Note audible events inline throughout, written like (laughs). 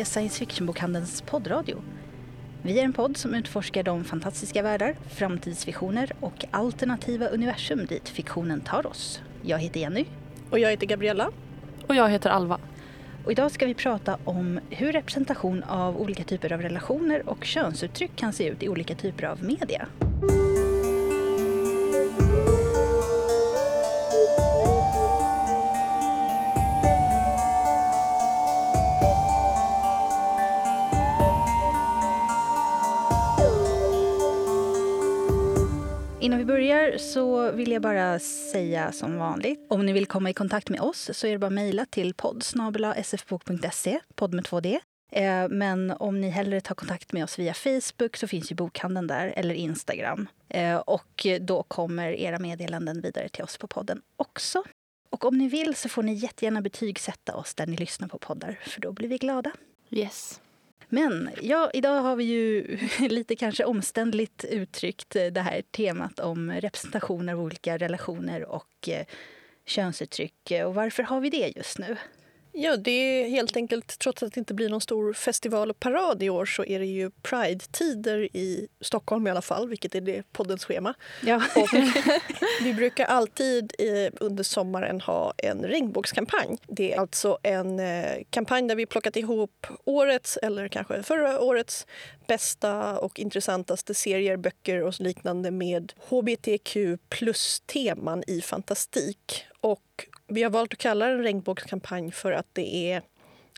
är science fiction-bokhandelns poddradio. Vi är en podd som utforskar de fantastiska världar, framtidsvisioner och alternativa universum dit fiktionen tar oss. Jag heter Jenny. Och jag heter Gabriella. Och jag heter Alva. Och idag ska vi prata om hur representation av olika typer av relationer och könsuttryck kan se ut i olika typer av media. Vi börjar så vill jag bara säga som vanligt. Om ni vill komma i kontakt med oss så är det bara att mejla till podd sfbok.se, podd med 2D. Eh, men om ni hellre tar kontakt med oss via Facebook så finns ju bokhandeln där, eller Instagram. Eh, och då kommer era meddelanden vidare till oss på podden också. Och om ni vill så får ni jättegärna betygsätta oss där ni lyssnar på poddar, för då blir vi glada. Yes. Men ja, idag har vi ju (laughs) lite kanske omständligt uttryckt eh, det här temat om representation av olika relationer och eh, könsuttryck. Eh, och varför har vi det just nu? Ja, det är helt enkelt, trots att det inte blir någon stor festival och parad i år så är det ju Pride-tider i Stockholm i alla fall, vilket är det poddens schema. Ja. Och vi brukar alltid under sommaren ha en regnbågskampanj. Det är alltså en eh, kampanj där vi plockat ihop årets, eller kanske förra årets, bästa och intressantaste serier, böcker och liknande med hbtq plus-teman i fantastik. Och vi har valt att kalla den regnbågskampanj för att det är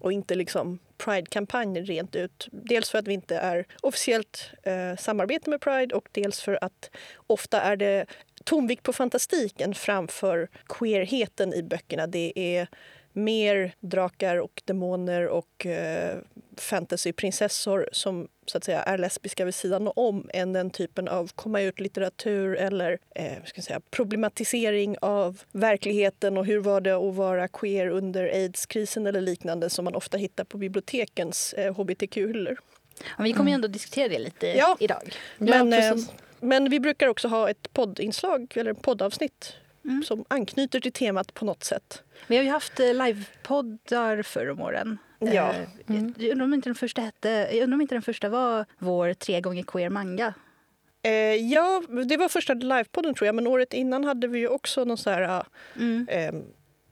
och inte liksom Pride-kampanj rent ut. Dels för att vi inte är officiellt eh, samarbete med Pride och dels för att ofta är det tonvikt på fantastiken framför queerheten i böckerna. Det är mer drakar och demoner och eh, fantasyprinsessor som så att säga, är lesbiska vid sidan om än den typen av komma ut-litteratur eller eh, ska säga, problematisering av verkligheten och hur var det att vara queer under aids-krisen eller liknande som man ofta hittar på bibliotekens eh, hbtq-hyllor. Ja, vi kommer ju ändå diskutera det lite ja. idag. Men, ja, eh, men vi brukar också ha ett poddinslag eller poddavsnitt mm. som anknyter till temat på något sätt. Vi har ju haft eh, livepoddar förr om åren. Ja. Mm. Jag, undrar om inte den första hette, jag undrar om inte den första var vår tre gånger queer manga. Eh, ja, det var första livepodden tror jag, men året innan hade vi ju också någon så här... Mm. Eh,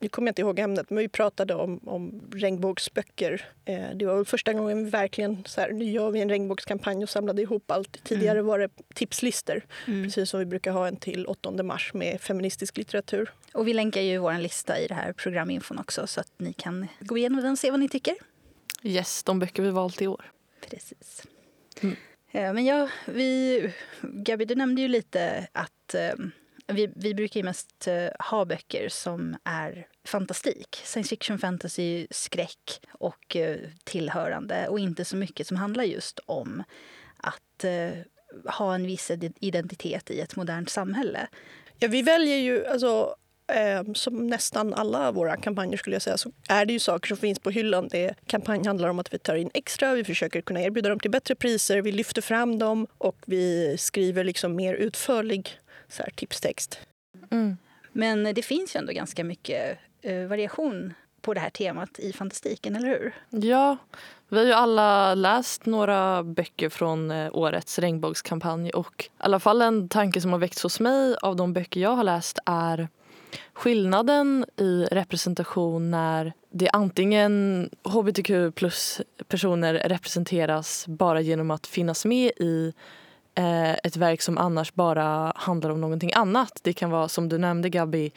nu kommer jag inte ihåg ämnet, men vi pratade om, om regnbågsböcker. Eh, det var första gången vi verkligen så här, nu gör vi en regnbågskampanj och samlade ihop allt. Tidigare mm. var det tipslistor, mm. precis som vi brukar ha en till 8 mars med feministisk litteratur. Och vi länkar ju vår lista i det här programinfon också så att ni kan gå igenom den och se vad ni tycker. Yes, de böcker vi valt i år. Precis. Mm. Eh, men ja, vi, Gabi, du nämnde ju lite att eh, vi, vi brukar ju mest uh, ha böcker som är fantastik. Science fiction, fantasy, skräck och tillhörande. Och inte så mycket som handlar just om att ha en viss identitet i ett modernt samhälle. Ja, vi väljer ju, alltså, eh, som nästan alla våra kampanjer skulle jag säga, så är det ju saker som finns på hyllan. Det kampanj handlar om att vi tar in extra, vi försöker kunna erbjuda dem till bättre priser, vi lyfter fram dem och vi skriver liksom mer utförlig så här, tipstext. Mm. Men det finns ju ändå ganska mycket eh, variation på det här temat i fantastiken, eller hur? Ja, vi har ju alla läst några böcker från eh, årets regnbågskampanj och i alla fall en tanke som har väckts hos mig av de böcker jag har läst är skillnaden i representation när det antingen hbtq plus personer representeras bara genom att finnas med i eh, ett verk som annars bara handlar om någonting annat. Det kan vara som du nämnde Gabi,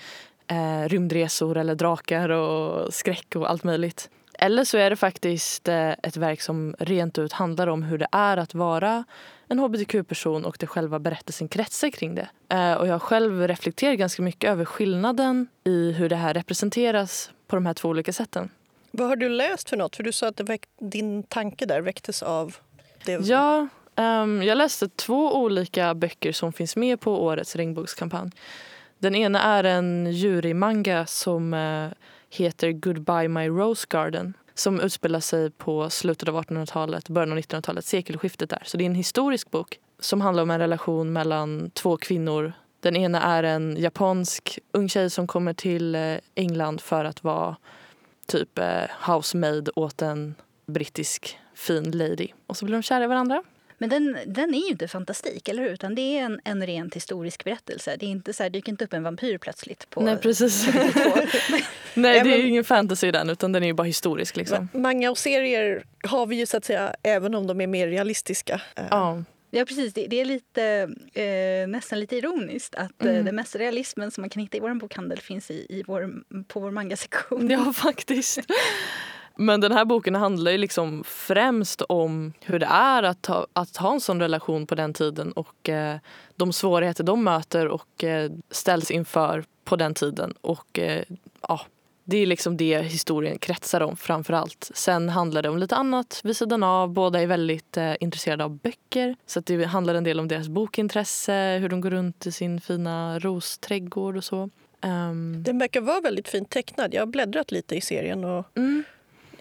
eh, rymdresor eller drakar och skräck och allt möjligt. Eller så är det faktiskt eh, ett verk som rent ut handlar om hur det är att vara en hbtq-person och det själva berättelsen kretsar kring det. Eh, och jag har själv reflekterat ganska mycket över skillnaden i hur det här representeras på de här två olika sätten. Vad har du läst för något? För du sa att väck, din tanke där väcktes av det. Ja, um, jag läste två olika böcker som finns med på årets regnbågskampanj. Den ena är en jurymanga som uh, heter Goodbye My Rose Garden som utspelar sig på slutet av 1800-talet, början av 1900-talet, sekelskiftet där. Så det är en historisk bok som handlar om en relation mellan två kvinnor. Den ena är en japansk ung tjej som kommer till eh, England för att vara typ eh, housemaid åt en brittisk fin lady. Och så blir de kära i varandra. Men den, den är ju inte fantastik, eller hur? Utan det är en, en rent historisk berättelse. Det är inte så här, dyker inte upp en vampyr plötsligt på Nej, precis. (laughs) (laughs) Nej, det är ju ingen fantasy i den, utan den är ju bara historisk. Liksom. Manga och serier har vi ju så att säga, även om de är mer realistiska. Eh, Ja, Ja, precis. Det, det är lite, eh, nästan lite ironiskt att eh, Mm. den mesta realismen som man kan hitta i vår bokhandel finns i, i vår, på vår mangasektion. ja faktiskt. (laughs) Men den här boken handlar ju liksom främst om hur det är att ha, att ha en sån relation på den tiden och eh, de svårigheter de möter och eh, ställs inför på den tiden. Och eh, ja, det är liksom det historien kretsar om framför allt. Sen handlar det om lite annat vid sidan av. Båda är väldigt eh, intresserade av böcker. Så det handlar en del om deras bokintresse, hur de går runt i sin fina rosträdgård och så. Ehm, Den verkar vara väldigt fint tecknad. Jag har bläddrat lite i serien och mm.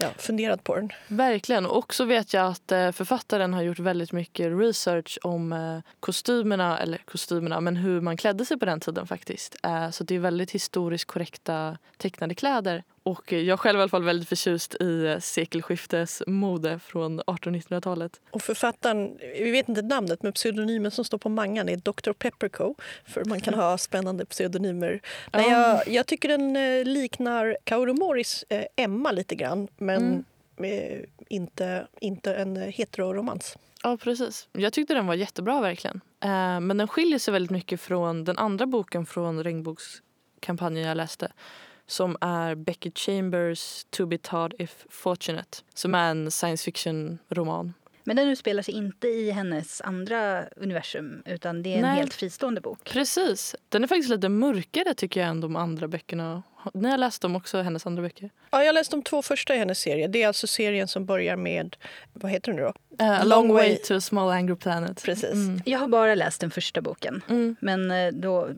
Ja, funderat på den. Verkligen. Och också vet jag att eh, författaren har gjort väldigt mycket research om eh, kostymerna, eller kostymerna, men hur man klädde sig på den tiden faktiskt. Eh, så det är väldigt historiskt korrekta tecknade kläder. Och jag själv är i alla fall väldigt förtjust i eh, sekelskiftesmode från 1800-1900-talet. Och författaren, vi vet inte namnet, men pseudonymen som står på mangan är Dr. Pepperco. För man kan ha spännande pseudonymer. Nej, Ja. jag, jag tycker den eh, liknar Kaoru Moris eh, Emma lite grann, men eh, inte, inte en heteroromans. Ja, precis. Jag tyckte den var jättebra verkligen. Eh, men den skiljer sig väldigt mycket från den andra boken från regnbokskampanjen jag läste som är Becky Chambers To be todd if fortunate som är en science fiction-roman. Men den utspelar sig inte i hennes andra universum utan det är en Nej. helt fristående bok. Precis. Den är faktiskt lite mörkare tycker jag än de andra böckerna. Ni har läst dem också, hennes andra böcker? Ja, jag läste de två första i hennes serie. Det är alltså serien som börjar med, vad heter den då? A Long long way way- to a small angry planet. Precis. Mm. Jag har bara läst den första boken. Mm. Men eh, då,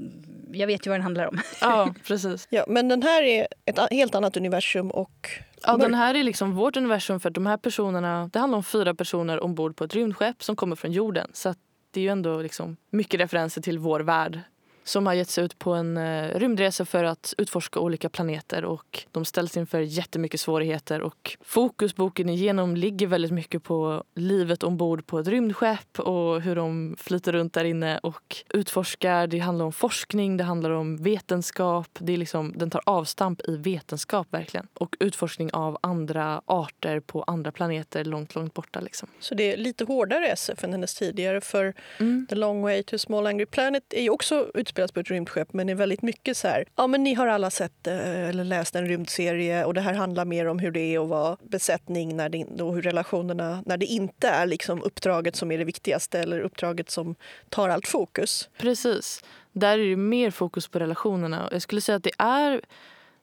jag vet ju vad den handlar om. Ja, (laughs) precis. Ja, men den här är ett helt annat universum och Ja, den här är liksom vårt universum för de här personerna, det handlar om fyra personer ombord på ett rymdskepp som kommer från jorden. Så det är ju ändå liksom mycket referenser till vår värld som har gett sig ut på en eh, rymdresa för att utforska olika planeter och de ställs inför jättemycket svårigheter och fokus boken igenom ligger väldigt mycket på livet ombord på ett rymdskepp och hur de flyter runt där inne och utforskar. Det handlar om forskning, det handlar om vetenskap. Det är liksom, den tar avstamp i vetenskap verkligen och utforskning av andra arter på andra planeter långt, långt borta. Liksom. Så det är lite hårdare SF än hennes tidigare. För Mm. The Long Way to Small Angry Planet är också utspelas på ett rymdskepp men är väldigt mycket så här, ja men ni har alla sett eh, eller läst en rymdserie och det här handlar mer om hur det är att vara besättning när det, och hur relationerna, när det inte är liksom uppdraget som är det viktigaste eller uppdraget som tar allt fokus. Precis. Där är det mer fokus på relationerna. Jag skulle säga att det är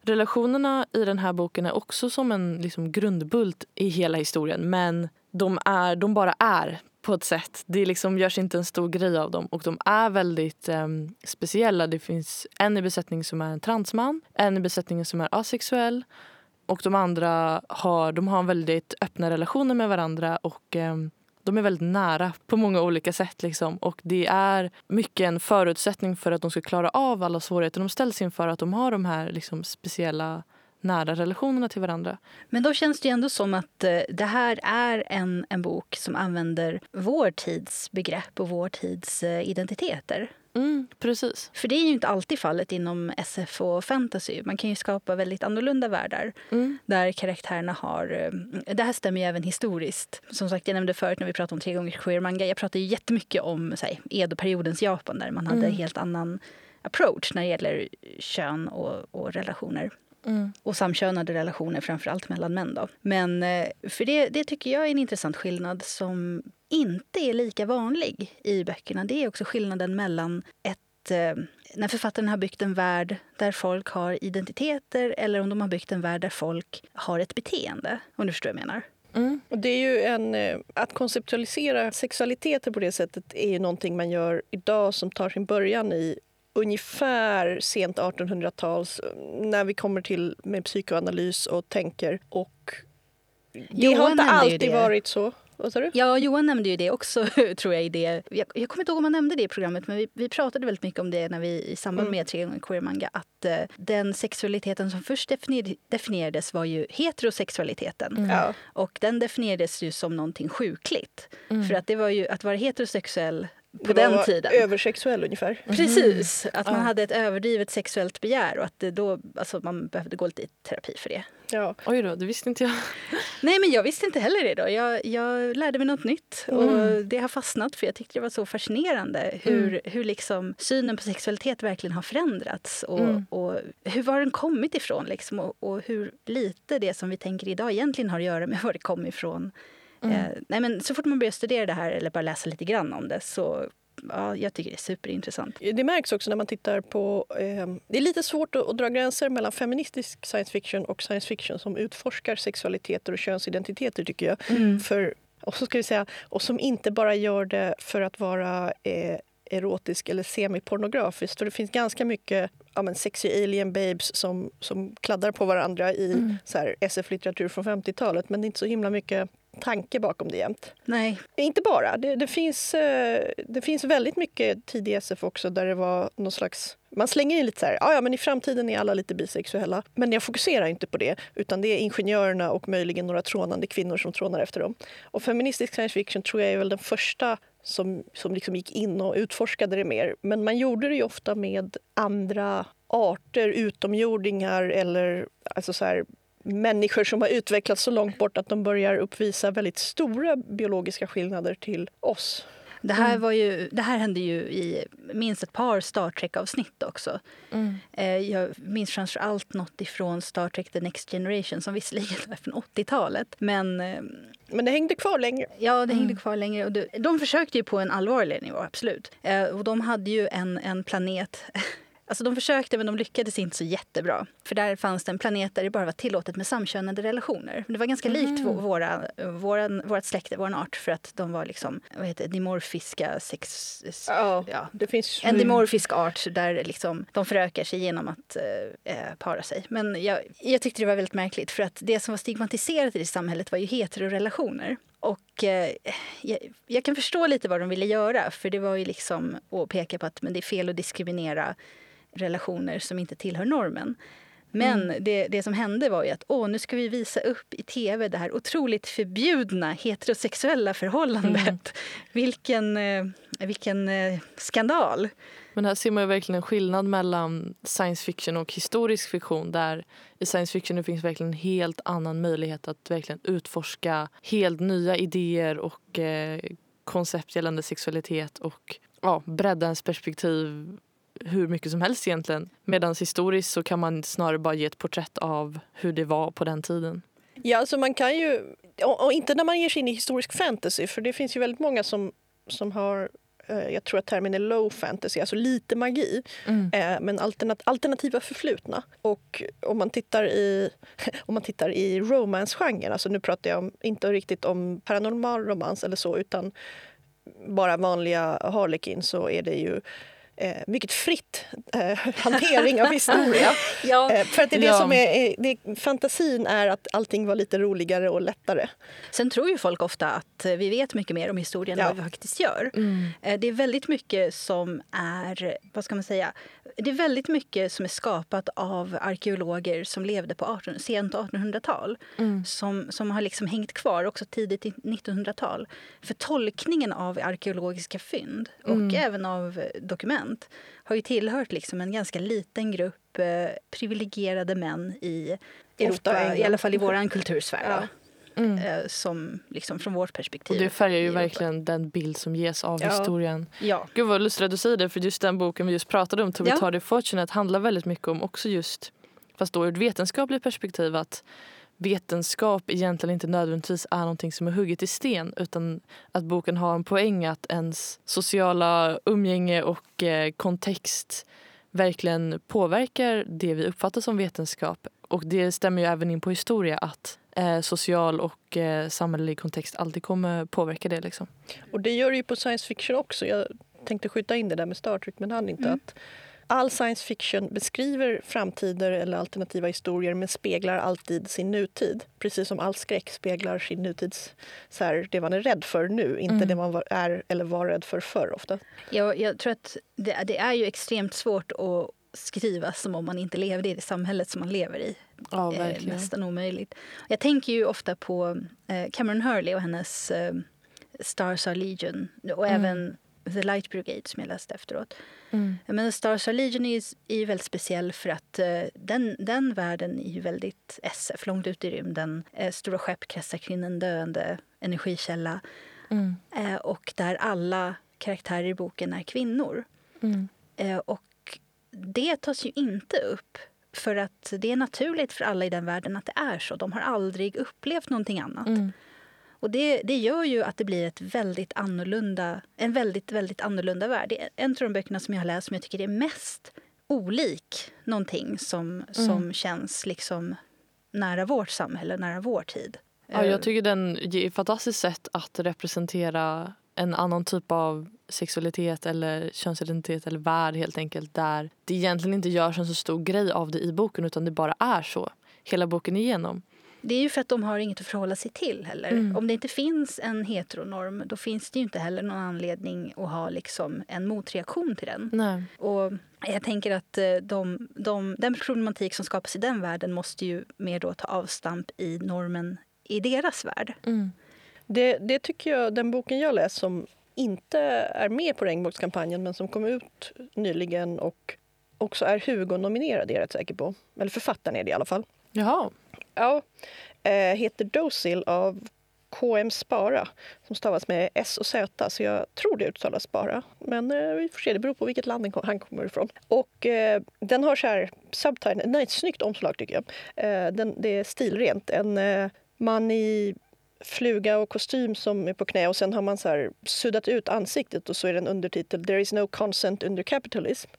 relationerna i den här boken är också som en liksom, grundbult i hela historien. Men de, är, de bara är på ett sätt. Det liksom görs inte en stor grej av dem och de är väldigt em, speciella. Det finns en i besättningen som är en transman, en i besättningen som är asexuell och de andra har, de har väldigt öppna relationer med varandra och em, de är väldigt nära på många olika sätt. Liksom. Och Det är mycket en förutsättning för att de ska klara av alla svårigheter de ställs inför. Att de har de här liksom, speciella nära relationerna till varandra. Men då känns det ju ändå som att eh, det här är en, en bok som använder vår tids begrepp och vår tids eh, identiteter. Mm, precis. För det är ju inte alltid fallet inom SF och fantasy. Man kan ju skapa väldigt annorlunda världar Mm. där karaktärerna har... eh, Det här stämmer ju även historiskt. Som sagt, jag nämnde förut när vi pratade om tre gånger queer manga. Jag pratade ju jättemycket om så här, Edo-periodens Japan där man hade Mm. helt annan approach när det gäller kön och, och relationer. Mm. Och samkönade relationer, framför allt mellan män. Då. Men eh, för det, det tycker jag är en intressant skillnad som inte är lika vanlig i böckerna. Det är också skillnaden mellan ett eh, när författaren har byggt en värld där folk har identiteter eller om de har byggt en värld där folk har ett beteende. Om du förstår vad jag menar. Mm. Och det är ju en, eh, att konceptualisera sexualiteter på det sättet är ju någonting man gör idag som tar sin början i ungefär sent 1800-tals när vi kommer till med psykoanalys och tänker. Och det Johan har inte alltid det. varit så. Vad sa du? Ja, Johan nämnde ju det också, (laughs) tror jag. I det. Jag, jag kommer inte ihåg om han nämnde det i programmet, men vi, vi pratade väldigt mycket om det när vi, i samband Mm. med Tre gånger queer manga. Att eh, den sexualiteten som först definier, definierades var ju heterosexualiteten. Mm. Ja. Och den definierades ju som någonting sjukligt. Mm. För att det var ju att vara heterosexuell på Det den var tiden. Översexuell ungefär. Precis, att man Ja. hade ett överdrivet sexuellt begär och att det då, alltså man behövde gå lite i terapi för det. Ja. Oj då, det visste inte jag. (laughs) Nej, men jag visste inte heller det då. Jag, jag lärde mig något nytt och Mm. det har fastnat för jag tyckte det var så fascinerande hur, hur liksom synen på sexualitet verkligen har förändrats och, Mm. och hur var den kommit ifrån liksom och, och hur lite det som vi tänker idag egentligen har att göra med (laughs) var det kom ifrån. Mm. Eh, nej, men så fort man börjar studera det här eller bara läsa lite grann om det så ja, jag tycker det är superintressant. Det märks också när man tittar på... Eh, det är lite svårt att, att dra gränser mellan feministisk science fiction och science fiction som utforskar sexualiteter och könsidentiteter, tycker jag. Mm. För, och, så ska vi säga, och som inte bara gör det för att vara eh, erotisk eller semipornografiskt. För det finns ganska mycket ja, men sexy alien babes som, som kladdar på varandra i Mm. SF-litteratur från 50-talet. Men det är inte så himla mycket tanke bakom det jämt. Nej, Inte bara. Det, det, finns, eh, det finns väldigt mycket tidig SF också där det var någon slags... Man slänger in lite så här, "Ja, ja men i framtiden är alla lite bisexuella. Men jag fokuserar inte på det, utan det är ingenjörerna och möjligen några trånande kvinnor som trånar efter dem. Och feministisk science fiction tror jag är väl den första som, som liksom gick in och utforskade det mer. Men man gjorde det ofta med andra arter, utomjordingar eller alltså så här, människor som har utvecklats så långt bort att de börjar uppvisa väldigt stora biologiska skillnader till oss. det här, var ju, det här hände ju i minst ett par Star Trek-avsnitt också. Mm. Eh, Jag minns framför allt något ifrån Star Trek The Next Generation som visserligen är från 80-talet. Men eh, Men det hängde kvar länge. ja, det hängde Mm. kvar längre. Och de, de försökte ju på en allvarlig nivå, absolut. Eh, Och de hade ju en, en planet Alltså de försökte men de lyckades inte så jättebra. För där fanns det en planet där det bara var tillåtet med samkönade relationer. Det var ganska likt Mhm. vå- våra, våran, vårt släkte, vår art. För att de var liksom, vad heter dimorfiska sex... Ja, Ja, det finns... en dimorfisk art där liksom de förökar sig genom att eh, eh, para sig. Men jag, jag tyckte det var väldigt märkligt för att det som var stigmatiserat i det samhället var ju heterorelationer. Och eh, jag, jag kan förstå lite vad de ville göra för det var ju liksom att peka på att men det är fel att diskriminera relationer som inte tillhör normen. Men det, det som hände var ju att åh, nu ska vi visa upp i tv det här otroligt förbjudna heterosexuella förhållandet. (laughs) Vilken, eh, vilken eh, skandal! Men här ser man ju verkligen en skillnad mellan science fiction och historisk fiktion där i science fiction det finns verkligen en helt annan möjlighet att verkligen utforska helt nya idéer och eh, koncept gällande sexualitet och ja, bredda ens perspektiv hur mycket som helst egentligen. Medan historiskt så kan man snarare bara ge ett porträtt av hur det var på den tiden. Ja, alltså man kan ju... Och, och inte när man ger sig in i historisk fantasy, för det finns ju väldigt många som, som har... eh, Jag tror att termen är low fantasy, alltså lite magi, eh, men alternat, alternativa förflutna. Och om man tittar i, (laughs) om man tittar i romance-genren, alltså nu pratar jag om, inte riktigt om paranormal romans eller så, utan bara vanliga Harlequin så är det ju eh, mycket fritt eh, (laughs) hantering av historia. (laughs) Ja, Eh, för att det är det Ja. som är, det, fantasin är att allting var lite roligare och lättare. Sen tror ju folk ofta att vi vet mycket mer om historien Ja. än vad vi faktiskt gör. Mm. Eh, Det är väldigt mycket som är, vad ska man säga, det är väldigt mycket som är skapat av arkeologer som levde på 18, sent 1800-tal. Mm. Som, som har liksom hängt kvar också tidigt i 1900-tal. För tolkningen av arkeologiska fynd och Mm. även av eh, dokument har ju tillhört liksom en ganska liten grupp eh, privilegierade män i Europa, i alla fall i vår kultursfär. Ja. Mm. Eh, som liksom från vårt perspektiv. Och det färgar ju verkligen den bild som ges av Ja. historien. Ja. Gud vad lustigt att du säger det för just den boken vi just pratade om, To Ja. Retarded Fortunate, handlar väldigt mycket om också just, fast då ur ett vetenskapligt perspektiv, att vetenskap egentligen inte nödvändigtvis är någonting som är hugget i sten utan att boken har en poäng att ens sociala umgänge och eh, kontext verkligen påverkar det vi uppfattar som vetenskap. Och det stämmer ju även in på historia att eh, social och eh, samhällelig kontext alltid kommer påverka det. Liksom. Och det gör det ju på science fiction också. Jag tänkte skjuta in det där med Star Trek men hann inte. Mm. Att, all science fiction beskriver framtider eller alternativa historier men speglar alltid sin nutid. Precis som all skräck speglar sin nutids, så här, det man är rädd för nu, inte Mm. det man var, är eller var rädd för förr ofta. Jag, jag tror att det, det är ju extremt svårt att skriva som om man inte levde i det samhället som man lever i. Ja, Eh, verkligen. nästan omöjligt. Jag tänker ju ofta på eh, Cameron Hurley och hennes eh, Stars Are Legion och Mm. även The Light Brigade som jag läste efteråt. Mm. Men Stars Are Legion är är ju väldigt speciell för att eh, den, den världen är ju väldigt SF, långt ut i rymden. Eh, stora skepp kretsar kring en döende energikälla Mm. eh, och där alla karaktärer i boken är kvinnor. Mm. Och det tas ju inte upp för att det är naturligt för alla i den världen att det är så. De har aldrig upplevt någonting annat. Mm. Och det, det gör ju att det blir ett väldigt annorlunda, en väldigt, väldigt annorlunda värld. Det är en av de böckerna som jag har läst som jag tycker är mest olik någonting som, som känns liksom nära vårt samhälle, nära vår tid. Ja, Eh, jag tycker den ger ett fantastiskt sätt att representera en annan typ av sexualitet eller könsidentitet eller värld helt enkelt där det egentligen inte görs en så stor grej av det i boken utan det bara är så hela boken igenom. Det är ju för att de har inget att förhålla sig till heller. Mm. Om det inte finns en heteronorm då finns det ju inte heller någon anledning att ha liksom en motreaktion till den. Nej. Och jag tänker att eh, de, de, den problematik som skapas i den världen måste ju mer då ta avstamp i normen i deras värld. Mm. Det, det tycker jag, den boken jag läst som inte är med på regnbågskampanjen men som kom ut nyligen och också är Hugo-nominerad är jag rätt säker på. Eller författaren är det i alla fall. Jaha. Ja, eh, heter Docil av KM Spara som stavas med S och Z så jag tror det uttalas Spara. Men eh, vi får se, det beror på vilket land han kommer ifrån. Och eh, den har så här subtitle, nej, ett snyggt omslag tycker jag. Eh, den, det är stilrent. En eh, man i fluga och kostym som är på knä och sen har man så här suddat ut ansiktet och så är det en undertitel There is no consent under capitalism.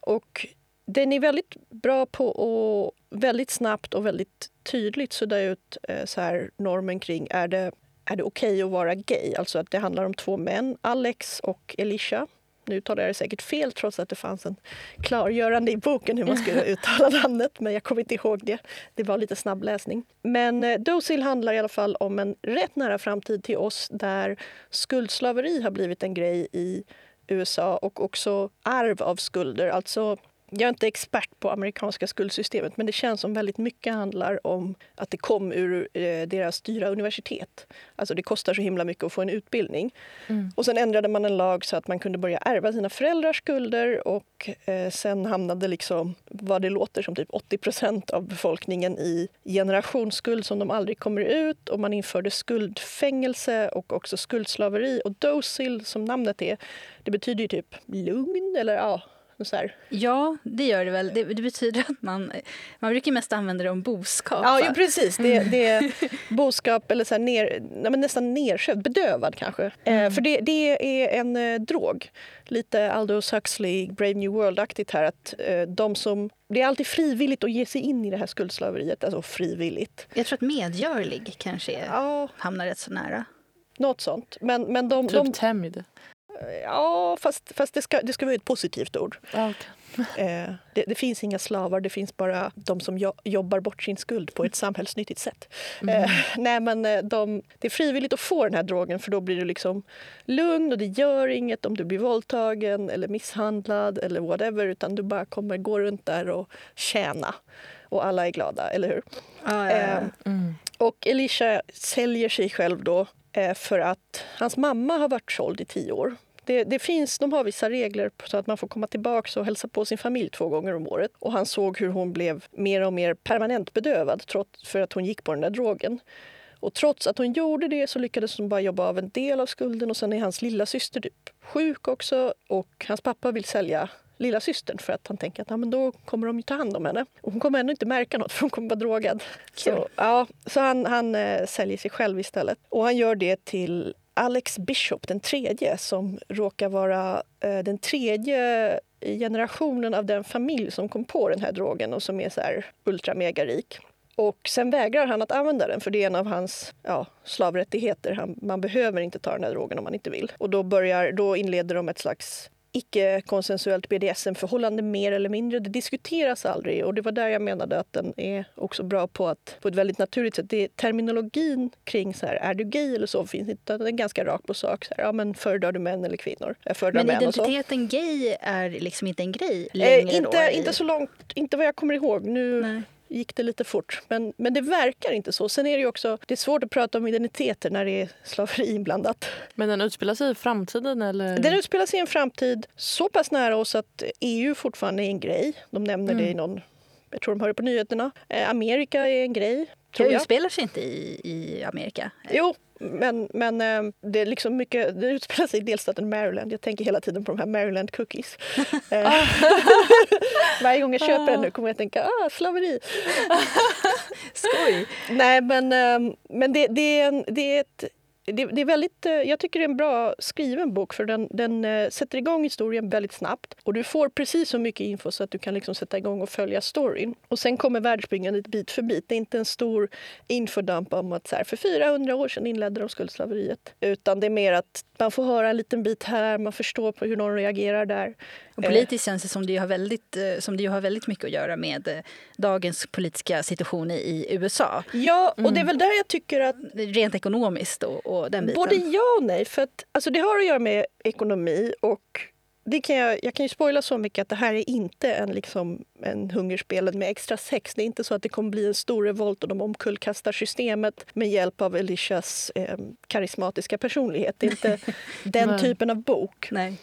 Och den är väldigt bra på att väldigt snabbt och väldigt tydligt sudda ut eh, så här, normen kring är det, är det okej att vara gay? Alltså att det handlar om två män, Alex och Elisha. Nu uttalar jag det säkert fel trots att det fanns en klargörande i boken hur man skulle (laughs) uttala namnet men jag kommer inte ihåg det. Det var lite snabbläsning. Men eh, Docil handlar i alla fall om en rätt nära framtid till oss där skuldslaveri har blivit en grej i USA och också arv av skulder. Alltså, jag är inte expert på amerikanska skuldsystemet men det känns som väldigt mycket handlar om att det kom ur eh, deras dyra universitet. Alltså det kostar så himla mycket att få en utbildning. Mm. Och sen ändrade man en lag så att man kunde börja ärva sina föräldrars skulder och eh, sen hamnade liksom vad det låter som typ 80% av befolkningen i generationsskuld som de aldrig kommer ut och man införde skuldfängelse och också skuldslaveri och docil som namnet är, det betyder ju typ lugn eller ja, så här. Ja, det gör det väl. Det, det betyder att man, man brukar mest använda det om boskap. Ja, ju precis. Det, det är (laughs) boskap eller så här ner, nästan nersövd, bedövad kanske. Eh, för det, det är en eh, drog. Lite Aldous Huxley, Brave New World-aktigt här. Att, eh, de som, det är alltid frivilligt att ge sig in i det här skuldslaveriet. Alltså frivilligt. Jag tror att medgörlig kanske är, Ja, hamnar rätt så nära. något sånt. Men, men de... de Typ tämjd. Ja, fast, fast det, ska, det ska vara ett positivt ord. Ja, Eh, det, det finns inga slavar, det finns bara de som jo, jobbar bort sin skuld på ett samhällsnyttigt sätt. Eh, nej, men eh, de, det är frivilligt att få den här drogen för då blir du liksom lugn och det gör inget om du blir våldtagen eller misshandlad eller whatever utan du bara kommer gå runt där och tjäna. Och alla är glada, eller hur? Ja, ja, ja. Eh, Mm. och Elisha säljer sig själv då eh, för att hans mamma har varit såld i tio år. Det, det finns, de har vissa regler så att man får komma tillbaka och hälsa på sin familj två gånger om året. Och han såg hur hon blev mer och mer permanent bedövad trots, för att hon gick på den där drogen. Och trots att hon gjorde det så lyckades hon bara jobba av en del av skulden och sen är hans lilla syster typ sjuk också och hans pappa vill sälja lilla systern för att han tänker att ja, men då kommer de ju ta hand om henne. Och hon kommer ändå inte märka något för hon kommer vara drogad. Så, ja, så han, han eh, säljer sig själv istället. Och han gör det till Alex Bishop, den tredje, som råkar vara eh, den tredje generationen av den familj som kom på den här drogen och som är så här ultra mega rik. Och sen vägrar han att använda den för det är en av hans ja, slavrättigheter. Han, man behöver inte ta den här drogen om man inte vill. Och då, börjar, då inleder de ett slags icke-konsensuellt BDSM-förhållande mer eller mindre. Det diskuteras aldrig och det var där jag menade att den är också bra på att på ett väldigt naturligt sätt. Det terminologin kring så här, är du gay eller så finns inte. Den är ganska rak på sak. Så här, ja, men föredrar du män eller kvinnor? Jag föredrar Men män och så. identiteten gay är liksom inte en grej längre Eh, inte, då? inte så långt, inte vad jag kommer ihåg. Nu Nej. Gick det lite fort. Men, men det verkar inte så. Sen är det ju också det är svårt att prata om identiteter när det är slaveri inblandat. Men den utspelar sig i framtiden eller? Den utspelar sig i en framtid så pass nära oss att EU fortfarande är en grej. De nämner det i någon, jag tror de hör det på nyheterna. Eh, Amerika är en grej, tror Det utspelar sig inte i, i Amerika. Jo, men, men eh, det är liksom mycket, det utspelar sig i delstaten Maryland. Jag tänker hela tiden på de här Maryland cookies. (laughs) Eh, (laughs) Varje gång jag köper en nu kommer jag att tänka ah, slaveri. (laughs) Skoj! Nej, men, eh, men det, det, är en, det är ett det, det är väldigt, eh, jag tycker det är en bra skriven bok för den, den eh, sätter igång historien väldigt snabbt och du får precis så mycket info så att du kan liksom sätta igång och följa storyn. Och sen kommer världsbyggandet bit för bit. Det är inte en stor infodump om att så här, för 400 år sedan inledde de skuldslaveriet. Utan det är mer att man får höra en liten bit här, man förstår på hur någon reagerar där. Och politiskt känns det som det, har väldigt, eh, som det har väldigt mycket att göra med eh, dagens politiska situation i, USA. Ja, och det är väl där jag tycker att Rent ekonomiskt och, och den biten. Både ja och nej. För att, alltså det har att göra med ekonomi och det kan jag, jag kan ju spoila så mycket att det här är inte en, liksom, en hungerspelad med extra sex. Det är inte så att det kommer bli en stor revolt och de omkullkastar systemet med hjälp av Elishas eh, karismatiska personlighet. Det är inte (laughs) den typen av bok. Nej.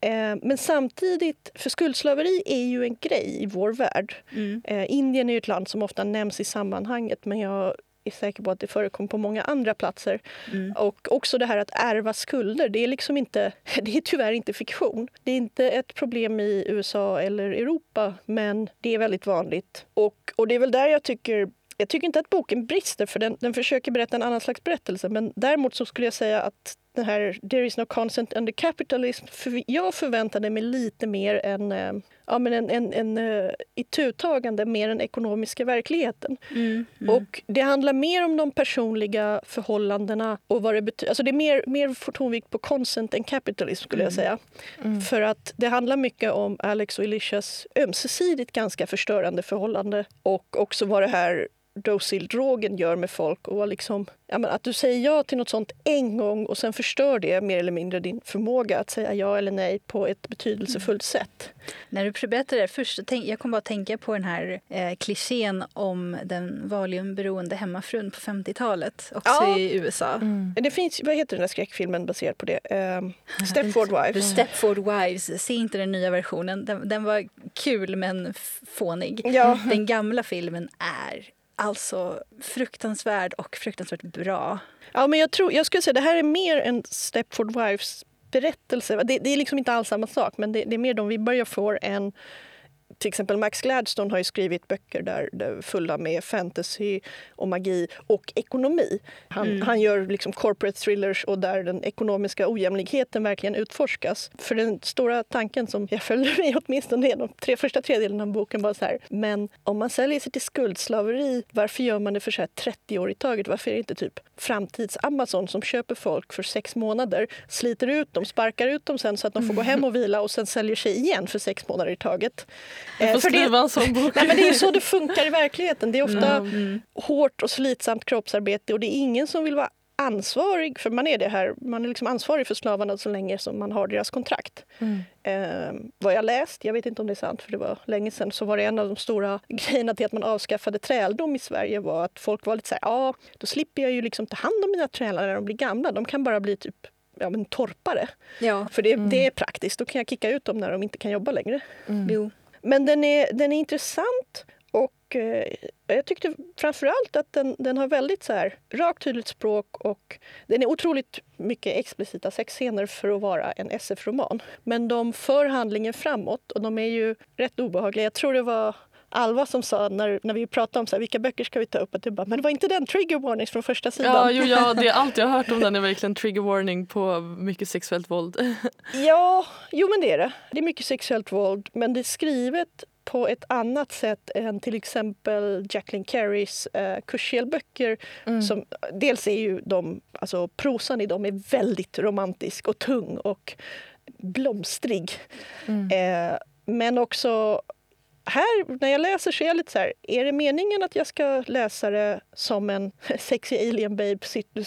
Eh, men samtidigt, för skuldslaveri är ju en grej i vår värld. Mm. Eh, Indien är ju ett land som ofta nämns i sammanhanget men jag är säker på att det förekommer på många andra platser. Mm. Och också det här att ärva skulder, det är liksom inte, (laughs) det är tyvärr inte fiktion. Det är inte ett problem i USA eller Europa, men det är väldigt vanligt. Och, och det är väl där jag tycker jag tycker inte att boken brister, för den, den försöker berätta en annan slags berättelse. Men däremot så skulle jag säga att den här There is no consent under capitalism, för jag förväntade mig lite mer än eh, ja, men en, en, en, eh, itutagande mer den ekonomiska verkligheten. Mm. Mm. Och det handlar mer om de personliga förhållandena och vad det betyder. Alltså det är mer, mer tonvikt på consent än capitalism skulle jag säga. För att det handlar mycket om Alex och Elishas ömsesidigt ganska förstörande förhållande och också vad det här Docil-drogen gör med folk. Och liksom, ja, men att du säger ja till något sånt en gång och sen förstör det mer eller mindre din förmåga att säga ja eller nej på ett betydelsefullt sätt. När du berättade det först, tänk, jag kom bara att tänka på den här eh, klichén om den valiumberoende hemmafrun på 50-talet, också Ja. i USA. Mm. Det finns, vad heter den där skräckfilmen baserad på det? Um, Stepford Wives. Stepford Wives, se inte den nya versionen. Den, den var kul men fånig. Ja. Den gamla filmen är alltså fruktansvärd och fruktansvärt bra. Ja, men jag, tror, jag skulle säga det här är mer en Stepford Wives berättelse. Det, det är liksom inte alls samma sak, men det, det är mer de vibbar jag får än till exempel Max Gladstone har ju skrivit böcker där, där fulla med fantasy och magi och ekonomi. Han, Mm. han gör liksom corporate thrillers och där den ekonomiska ojämlikheten verkligen utforskas. För den stora tanken som jag följde (laughs) med åtminstone i de tre första tredjedelarna av boken var så här, men om man säljer sig till skuldslaveri, varför gör man det för så här 30 år i taget? Varför är det inte typ framtids-Amazon som köper folk för sex månader, sliter ut dem, sparkar ut dem sen så att de får gå hem och vila och sen säljer sig igen för sex månader i taget? Eh, får för det- skriva en sån bok. Nej, men det är så det funkar i verkligheten. Det är ofta Mm. hårt och slitsamt kroppsarbete och det är ingen som vill vara ansvarig, för man är det här, man är liksom ansvarig för slavarna så länge som man har deras kontrakt. Mm. Eh, vad jag läst, jag vet inte om det är sant för det var länge sedan, så var det en av de stora (laughs) grejerna till att man avskaffade träldom i Sverige var att folk var lite så här, ja, då slipper jag ju liksom ta hand om mina trälar när de blir gamla. De kan bara bli typ ja, men torpare. Ja, För det, Mm. det är praktiskt, då kan jag kicka ut dem när de inte kan jobba längre. Mm. jo. Men den är, den är intressant och eh, jag tyckte framförallt att den, den har väldigt så här, rakt tydligt språk och den är otroligt mycket explicita sexscener för att vara en SF-roman. Men de för handlingen framåt och de är ju rätt obehagliga. Jag tror det var Alva som sa när, när vi pratade om så här, vilka böcker ska vi ta upp, att det bara, men var inte den trigger warnings från första sidan. Ja, jo, ja, det är allt jag har hört om den är verkligen trigger warning på mycket sexuellt våld. (laughs) Ja, jo men det är det. Det är mycket sexuellt våld, men det är skrivet på ett annat sätt än till exempel Jacqueline Carreys eh, kurshelböcker. Mm. Som, dels är ju de, alltså prosan i dem är väldigt romantisk och tung och blomstrig. Mm. Eh, men också här, när jag läser så är jag lite så här, är det meningen att jag ska läsa det som en (laughs) sexy alien babe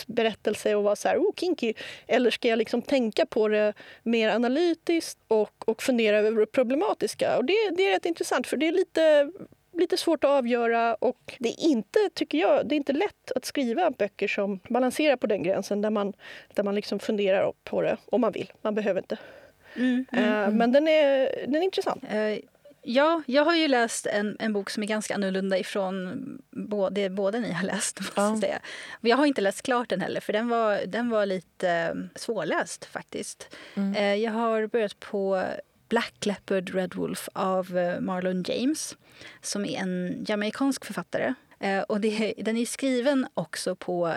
berättelse och vara så här, oh kinky, eller ska jag liksom tänka på det mer analytiskt och, och fundera över det problematiska? Och det, det är rätt intressant, för det är lite lite svårt att avgöra och det är inte, tycker jag, det är inte lätt att skriva böcker som balanserar på den gränsen där man, där man liksom funderar på det om man vill. Man behöver inte. Mm, Eh, mm, Men den är, den är intressant. Ja, jag har ju läst en, en bok som är ganska annorlunda ifrån både, båda ni har läst. (laughs) Måste Ja. säga. Jag har inte läst klart den heller, för den var, den var lite eh, svårläst faktiskt. Mm. Eh, Jag har börjat på Black Leopard Red Wolf av eh, Marlon James som är en jamaicansk författare. Och det, den är skriven också på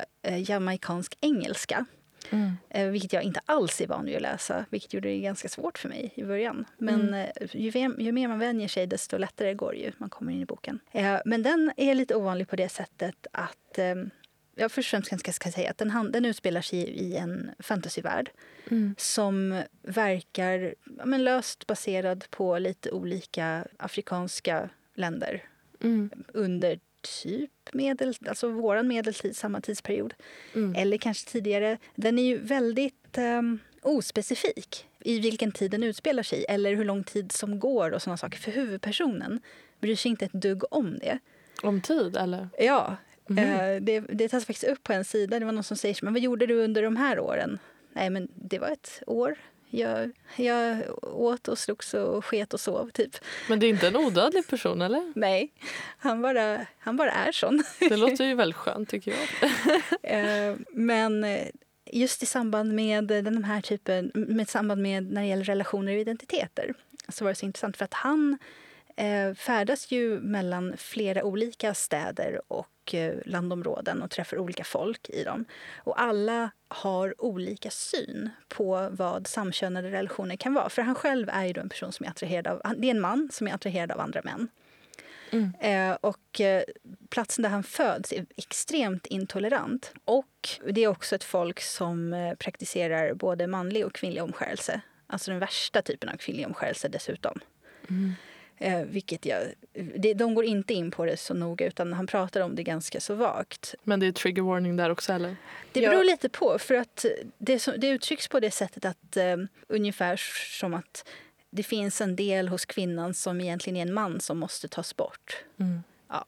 jamaicansk engelska. Mm. Eh, vilket jag inte alls är van vid att läsa, vilket gjorde det ganska svårt för mig i början. Men Mm. eh, ju, ju mer man vänjer sig, desto lättare går det ju. Man kommer in i boken. Eh, men den är lite ovanlig på det sättet att... Eh, ja, först och främst kanske jag ska säga att den, den utspelar sig i en fantasyvärld Mm. som verkar ja, men löst baserad på lite olika afrikanska länder Mm. under typ medel, alltså våran medeltid, samma tidsperiod Mm. eller kanske tidigare. Den är ju väldigt um, ospecifik i vilken tid den utspelar sig eller hur lång tid som går och såna saker. För huvudpersonen bryr sig inte ett dugg om det. Om tid, eller? Ja, Mhm. eh, det, det tas faktiskt upp på en sida. Det var någon som säger men vad gjorde du under de här åren? Nej, men det var ett år. Jag, jag åt och slogs och sket och sov, typ. Men det är inte en odödlig person, eller? (laughs) Nej, han bara, han bara är sån. Det låter ju väldigt skönt, tycker jag. (laughs) Eh, Men just i samband med den här typen, med samband med när det gäller relationer och identiteter så var det så intressant för att han färdas ju mellan flera olika städer och eh, landområden och träffar olika folk i dem. Och alla har olika syn på vad samkönade relationer kan vara. För han själv är ju en person som är attraherad av, det är en man som är attraherad av andra män. Mm. Eh, och eh, platsen där han föds är extremt intolerant. Och det är också ett folk som eh, praktiserar både manlig och kvinnlig omskärelse. Alltså den värsta typen av kvinnlig omskärelse dessutom. Mm. Eh, vilket jag, det, de går inte in på det så noga utan han pratar om det ganska så vagt. Men det är trigger warning där också, eller? Det Ja. beror lite på, för att det, som- det uttrycks på det sättet att eh, ungefär som att det finns en del hos kvinnan som egentligen är en man som måste tas bort. Mm. Ja.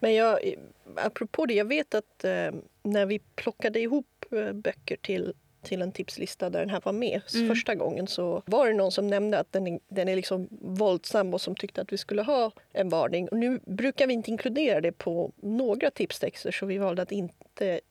Men jag, apropå det, jag vet att eh, när vi plockade ihop eh, böcker till, till en tipslista där den här var med Mm. första gången så var det någon som nämnde att den är, den är liksom våldsam och som tyckte att vi skulle ha en varning. Och nu brukar vi inte inkludera det på några tipstexter så vi valde att inte,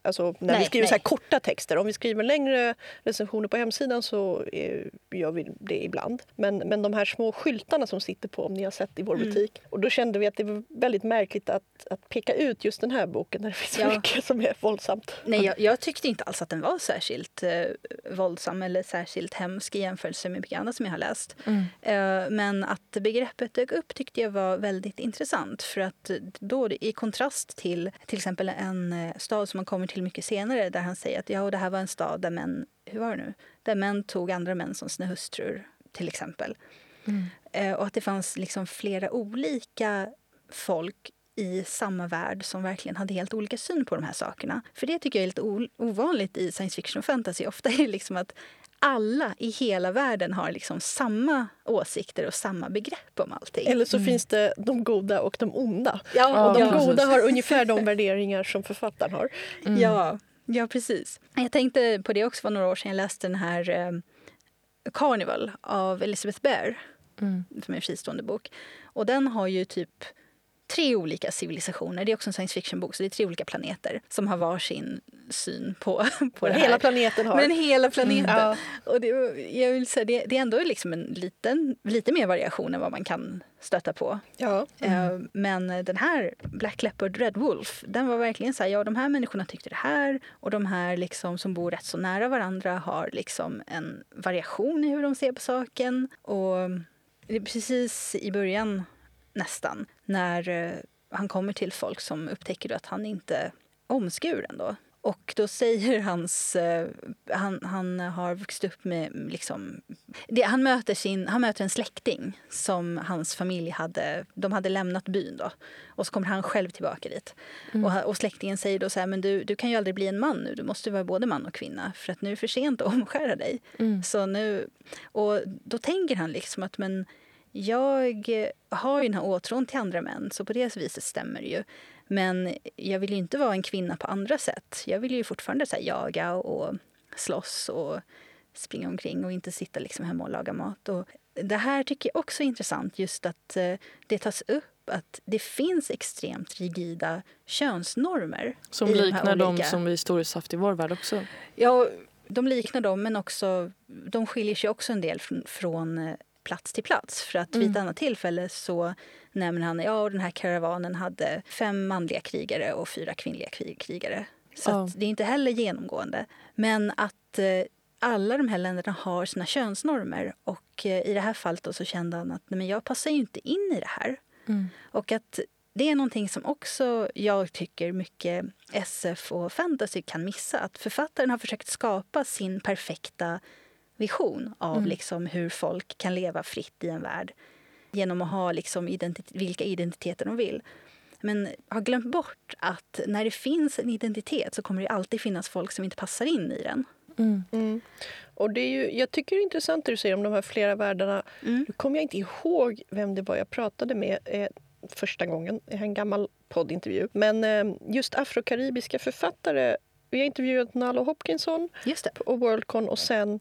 alltså när Nej, vi skriver så här korta texter, om vi skriver längre recensioner på hemsidan så eh, gör vi det ibland. Men, men de här små skyltarna som sitter på, om ni har sett i vår Mm. butik. Och då kände vi att det var väldigt märkligt att, att peka ut just den här boken där det finns Ja. mycket som är våldsamt. Nej, jag, jag tyckte inte alls att den var särskilt eh, våldsam eller särskilt hemsk i jämförelse med mycket annat som jag har läst. Mm. Eh, men att begreppet dök upp tyckte jag var väldigt intressant. För att då i kontrast till till exempel en eh, stad som man kommer till mycket senare där han säger att ja, och det här var en stad där män, hur var det nu? Där män tog andra män som sina hustrur till exempel. Mm. Eh, och att det fanns liksom flera olika folk i samma värld som verkligen hade helt olika syn på de här sakerna. För det tycker jag är lite ovanligt i science fiction och fantasy. Ofta är det liksom att alla i hela världen har liksom samma åsikter och samma begrepp om allting. Eller så finns det de goda och de onda. ja, Och de Ja, goda precis. har ungefär de värderingar som författaren har. Mm. ja, ja, precis. Jag tänkte på det också för några år sedan. Jag läste den här eh, Carnival av Elizabeth Bear. Mm. som är en fristående bok. Och den har ju typ tre olika civilisationer. Det är också en science fiction-bok, så det är tre olika planeter som har varsin syn på, (laughs) på det här. Hela planeten har. Men hela planeten. Ja. Och det, jag vill säga, det, det är ändå liksom en liten, lite mer variation än vad man kan stöta på. Ja. Eh, Men den här Black Leopard Red Wolf, den var verkligen så här, ja de här människorna tyckte det här och de här liksom som bor rätt så nära varandra har liksom en variation i hur de ser på saken. Och det är precis i början nästan, när eh, han kommer till folk som upptäcker att han inte är omskuren då. Och då säger hans... Eh, han, han har vuxit upp med... Liksom, det, han, möter sin, han möter en släkting som hans familj hade... De hade lämnat byn då. Och så kommer han själv tillbaka dit. Mm. Och, och släktingen säger då så här, men du, du kan ju aldrig bli en man nu. Du måste vara både man och kvinna för att nu är det för sent att (laughs) omskära dig. Mm. Så nu, och då tänker han liksom att men jag har ju den här åtrån till andra män, så på det viset stämmer det ju. Men jag vill ju inte vara en kvinna på andra sätt. Jag vill ju fortfarande så jaga och slåss och springa omkring och inte sitta liksom hemma och laga mat. Och det här tycker jag också är intressant, just att eh, det tas upp att det finns extremt rigida könsnormer. Som liknar de, olika... som vi historiskt haft i vår värld också? Ja, de liknar dem, men också, de skiljer sig också en del från, från eh, plats till plats. För att mm. vid ett annat tillfälle så nämner han ja den här karavanen hade fem manliga krigare och fyra kvinnliga krigare. Så oh. det är inte heller genomgående. Men att eh, alla de här länderna har sina könsnormer och eh, i det här fallet så kände han att nej, men jag passar ju inte in i det här. Mm. Och att det är någonting som också jag tycker mycket SF och fantasy kan missa. Att författaren har försökt skapa sin perfekta vision av mm. liksom hur folk kan leva fritt i en värld genom att ha liksom identi vilka identiteter de vill. Men har glömt bort att när det finns en identitet så kommer det alltid finnas folk som inte passar in i den. Mm. Mm. Och det är ju, jag tycker det är intressant det du säger om de här flera världarna. Mm. Nu kommer jag inte ihåg vem det var jag pratade med eh, första gången. Det är en gammal poddintervju. Men eh, just afrokaribiska författare. Vi har intervjuat Nalo Hopkinson på Worldcon och sen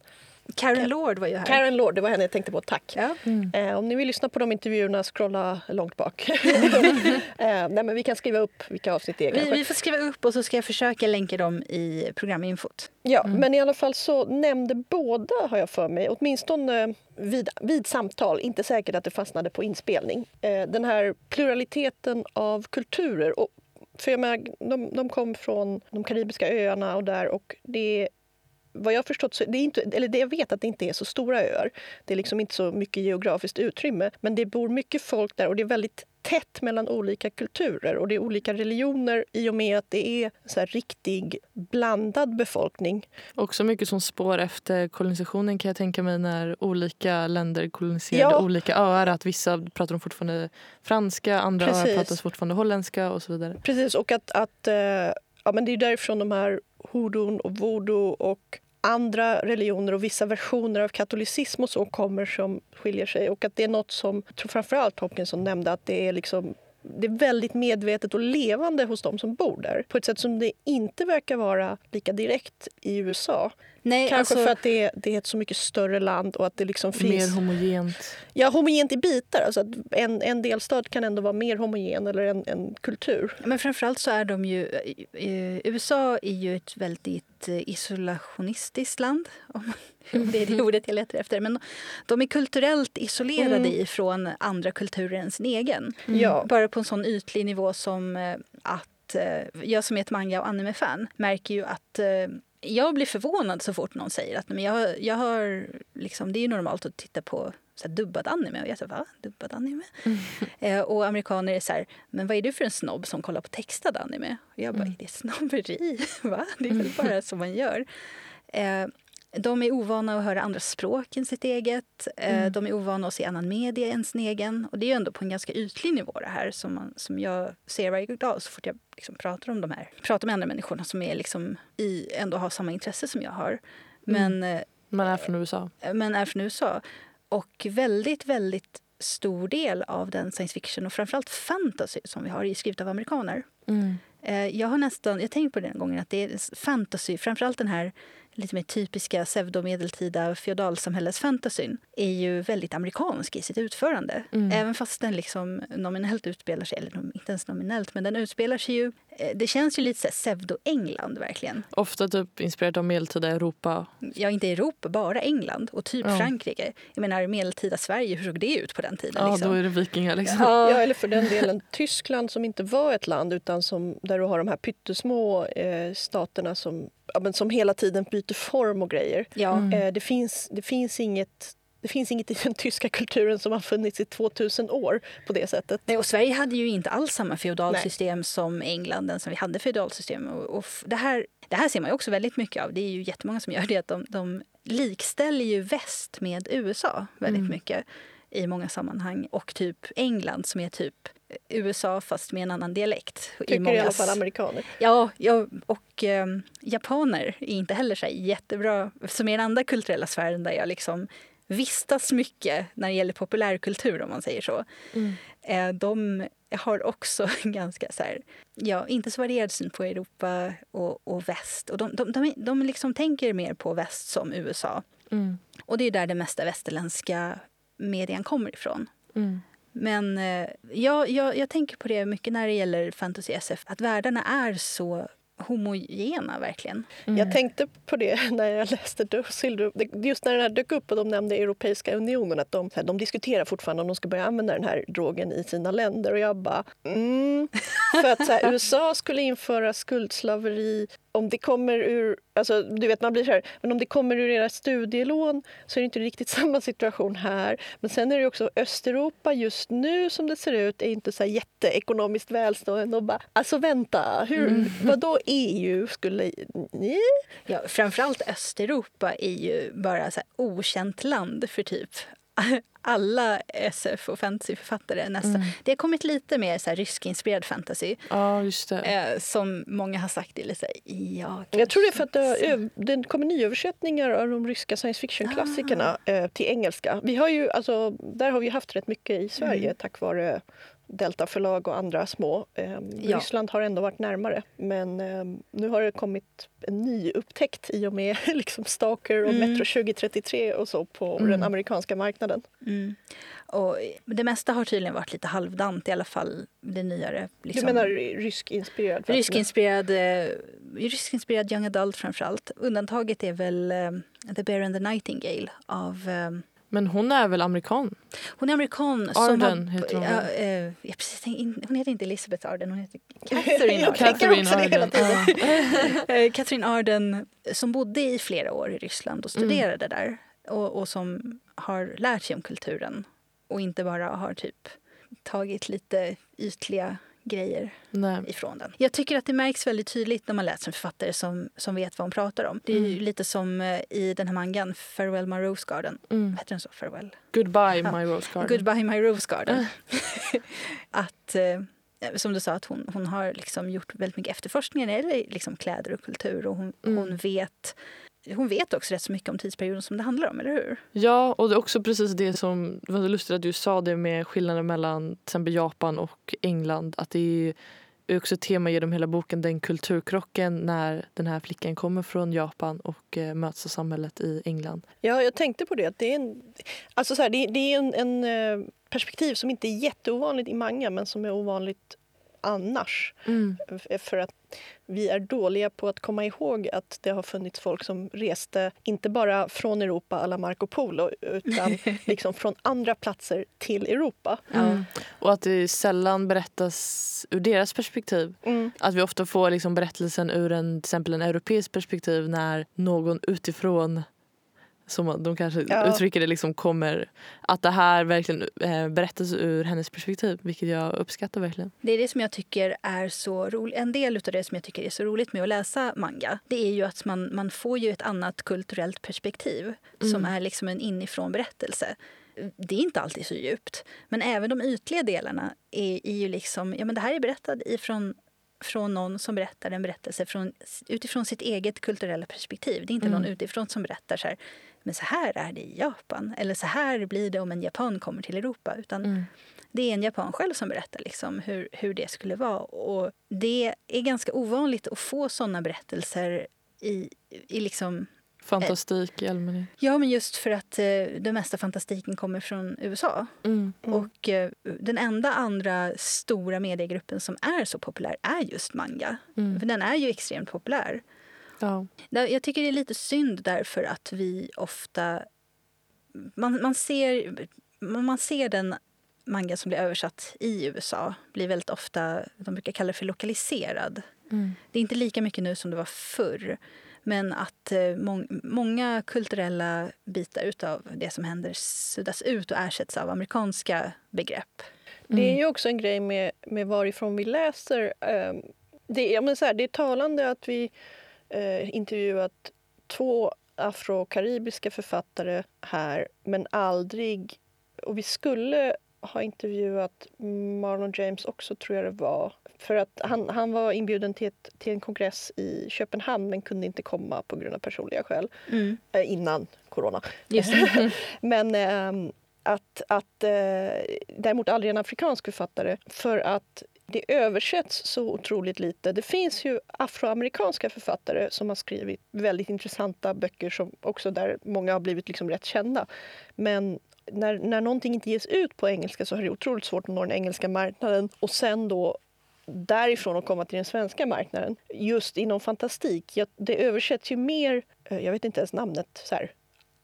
Karen Lord var ju här. Karen Lord, det var henne jag tänkte på. Tack. Ja. Mm. Eh, om ni vill lyssna på de intervjuerna, scrolla långt bak. (laughs) eh, nej, men vi kan skriva upp vilka avsnitt det är. Vi, vi, får skriva upp och så ska jag försöka länka dem i programinfot. Ja, mm. men i alla fall så nämnde båda, har jag för mig, åtminstone vid, vid samtal, inte säkert att det fastnade på inspelning, eh, den här pluraliteten av kulturer. Och för jag menar, de, de kom från de karibiska öarna och där och det vad jag förstått så det är inte, eller det jag vet att det inte är så stora öar. Det är liksom inte så mycket geografiskt utrymme. Men det bor mycket folk där och det är väldigt tätt mellan olika kulturer och det är olika religioner i och med att det är så riktig blandad befolkning. Också mycket som spår efter kolonisationen kan jag tänka mig när olika länder koloniserade ja. olika öar. Att vissa pratar de fortfarande franska, andra Precis. öar pratar fortfarande holländska och så vidare. Precis, och att, att eh, ja, men det är därifrån de här hodon och voodoo och andra religioner och vissa versioner av katolicism och så kommer som skiljer sig. Och att det är något som, jag tror framförallt Hopkinson nämnde, att det är liksom det är väldigt medvetet och levande hos de som bor där på ett sätt som det inte verkar vara lika direkt i USA. Nej, Kanske alltså, för att det är, det är ett så mycket större land och att det liksom finns... Mer homogent. Ja, homogent i bitar. Alltså en, en delstat kan ändå vara mer homogen eller en, en kultur. Men framförallt så är de ju... USA är ju ett väldigt eh, isolationistiskt land. (laughs) Om det är det ordet jag letar efter. Men de är kulturellt isolerade mm. ifrån andra kulturer än sin egen. Mm. Bara på en sån ytlig nivå som eh, att eh, jag som är ett manga och anime-fan märker ju att jag blir förvånad så fort någon säger att men jag, jag har, liksom, det är normalt att titta på så här, dubbad anime. Och jag säger va? Dubbad anime? Mm. (laughs) Eh, och amerikaner är så här, men vad är du för en snobb som kollar på textad anime? Och jag bara, mm. är det snobberi? (laughs) va? Det är väl bara (laughs) så man gör. Eh, de är ovana att höra andra språk än sitt eget. Eh, mm. De är ovana att se annan media än sin egen. Och det är ju ändå på en ganska ytlig nivå det här som, man, som jag ser varje dag så fort jag liksom pratar om de här. Pratar med andra människor som är liksom i, ändå har samma intresse som jag har. Men, mm. Man är från USA. Eh, men är från USA. Och väldigt, väldigt stor del av den science fiction och framförallt fantasy som vi har är skrivet av amerikaner. Mm. Eh, jag har nästan, jag tänkt på den gången att det är fantasy, framförallt den här lite mer typiska pseudomedeltida feodalsamhällesfantasyn är ju väldigt amerikansk i sitt utförande. Mm. Även fast den liksom nominellt utspelar sig, eller inte ens nominellt, men den utspelar sig ju... Eh, det känns ju lite pseudo-England verkligen. Ofta typ inspirerat av medeltida Europa. Ja, inte Europa, bara England och typ ja. Frankrike. Jag menar medeltida Sverige, hur såg det ut på den tiden? Ja, liksom? då är det vikingar liksom. Ja. ja, eller för den delen (laughs) Tyskland som inte var ett land utan som, där du har de här pyttesmå eh, staterna som ja, men som hela tiden byter form och grejer. Ja. Mm. Eh, det, finns, det finns inget det finns inget i den tyska kulturen som har funnits i 2000 år på det sättet. Nej, och Sverige hade ju inte alls samma feodalsystem Nej. som England, som vi hade feodalsystem. Och, och det, här, det här ser man ju också väldigt mycket av. Det är ju jättemånga som gör det. att De, de likställer ju väst med USA väldigt mm. mycket i många sammanhang. Och typ England som är typ USA fast med en annan dialekt. Tycker i, mångas... i alla fall amerikaner. Ja, ja och eh, japaner är inte heller så jättebra. Som är den andra kulturella sfären där jag liksom vistas mycket när det gäller populärkultur om man säger så. Mm. Eh, de har också (laughs) ganska så här, ja, inte så varierad syn på Europa och, och väst. Och de, de, de, de liksom tänker mer på väst som USA. Mm. Och det är där den mesta västerländska median kommer ifrån. Mm. Men eh, jag, jag, jag tänker på det mycket när det gäller fantasy SF, att världarna är så homogena verkligen. Mm. Jag tänkte på det (laughs) när jag läste. Just när den här dök upp och de nämnde Europeiska unionen att de, de diskuterar fortfarande om de ska börja använda den här drogen i sina länder. Och jag bara... Mm. (laughs) För att så här, USA skulle införa skuldslaveri om det kommer ur, alltså, du vet man blir så här, men om det kommer ur era studielån så är det inte riktigt (laughs) samma situation här. Men sen är det också Östeuropa just nu som det ser ut är inte så jätteekonomiskt välstående och bara, alltså vänta, hur, mm. vadå EU skulle, nej? Ja, framförallt Östeuropa är ju bara så okänt land för typ (laughs) alla SF och fantasyförfattare nästan. Mm. Det har kommit lite mer så här ryskinspirerad fantasy. Ja, just det. Eh, som många har sagt är lite ja, Jag tror det är för att det, det kommer nyöversättningar av de ryska science fiction-klassikerna ah. eh, till engelska. Vi har ju, alltså, där har vi haft rätt mycket i Sverige mm. tack vare Delta förlag och andra små. Eh, ja. Ryssland har ändå varit närmare. Men eh, nu har det kommit en ny upptäckt i och med (laughs) liksom Stalker och mm. Metro 2033 och så på mm. den amerikanska marknaden. Mm. Och det mesta har tydligen varit lite halvdant, i alla fall det nyare. Liksom. Du menar ryskinspirerad? Ryskinspirerad, eh, ryskinspirerad young adult framför allt. Undantaget är väl eh, The Bear and the Nightingale av eh, men hon är väl amerikan? Hon är amerikan. Arden har, heter hon. Ja, äh, jag precis, hon heter inte Elizabeth Arden, hon heter (laughs) Catherine Arden. Catherine Arden. (laughs) Catherine Arden som bodde i flera år i Ryssland och studerade mm. där. Och, och, som har lärt sig om kulturen och inte bara har typ tagit lite ytliga grejer Nej. ifrån den. Jag tycker att det märks väldigt tydligt när man läser en författare som, som vet vad hon pratar om. Det är mm. lite som eh, i den här mangan Farewell My Rose Garden. Mm. Heter den så? Farewell? Goodbye ja. My Rose Garden. Goodbye My Rose Garden. (laughs) att, eh, som du sa, att hon, hon har liksom gjort väldigt mycket efterforskningar när det gäller liksom kläder och kultur. Och hon, mm. hon vet hon vet också rätt så mycket om tidsperioden som det handlar om, eller hur? Ja, och det är också precis det som, det var lustigt att du sa det med skillnaden mellan till exempel Japan och England. Att det är också ett tema genom hela boken, den kulturkrocken när den här flickan kommer från Japan och eh, möts av samhället i England. Ja, jag tänkte på det. det är en, alltså så här, det, det, är en, en, eh, perspektiv som inte är jätteovanligt i manga men som är ovanligt annars. Mm. För att vi är dåliga på att komma ihåg att det har funnits folk som reste inte bara från Europa alla Marco Polo utan (laughs) liksom från andra platser till Europa. Mm. Och att det sällan berättas ur deras perspektiv. Mm. Att vi ofta får liksom berättelsen ur en, till exempel en europeisk perspektiv när någon utifrån som de kanske ja. uttrycker det, liksom kommer att det här verkligen eh, berättas ur hennes perspektiv, vilket jag uppskattar verkligen. Det är det som jag tycker är så roligt. En del av det som jag tycker är så roligt med att läsa manga, det är ju att man, man får ju ett annat kulturellt perspektiv mm. som är liksom en inifrån berättelse. Det är inte alltid så djupt, men även de ytliga delarna är, är ju liksom, ja men det här är berättat ifrån från någon som berättar en berättelse från, utifrån sitt eget kulturella perspektiv. Det är inte mm. någon utifrån som berättar så här, men så här är det i Japan. Eller så här blir det om en japan kommer till Europa. Utan mm. Det är en japan själv som berättar liksom hur, hur det skulle vara. Och det är ganska ovanligt att få såna berättelser i, i liksom Fantastik i allmänhet. Ja, men just för att eh, den mesta fantastiken kommer från USA. Mm. Mm. Och eh, den enda andra stora mediegruppen som är så populär är just manga. Mm. För den är ju extremt populär. Ja. Jag tycker det är lite synd därför att vi ofta... Man, man, ser, man ser den manga som blir översatt i USA blir väldigt ofta, de brukar kalla det för lokaliserad. Mm. Det är inte lika mycket nu som det var förr. Men att eh, må många kulturella bitar av det som händer suddas ut och ersätts av amerikanska begrepp. Mm. Det är ju också en grej med, med varifrån vi läser. Um, det, är, men så här, det är talande att vi uh, intervjuat två afrokaribiska författare här men aldrig... Och vi skulle ha intervjuat Marlon James också, tror jag det var. För att han, han var inbjuden till, ett, till en kongress i Köpenhamn men kunde inte komma på grund av personliga skäl mm. eh, innan corona. (laughs) men eh, att, att eh, däremot aldrig en afrikansk författare för att det översätts så otroligt lite. Det finns ju afroamerikanska författare som har skrivit väldigt intressanta böcker som också där många har blivit liksom rätt kända. Men när, när någonting inte ges ut på engelska så är det otroligt svårt att nå den engelska marknaden och sen då därifrån att komma till den svenska marknaden. Just inom fantastik, det översätts ju mer, eh, jag vet inte ens namnet, så här,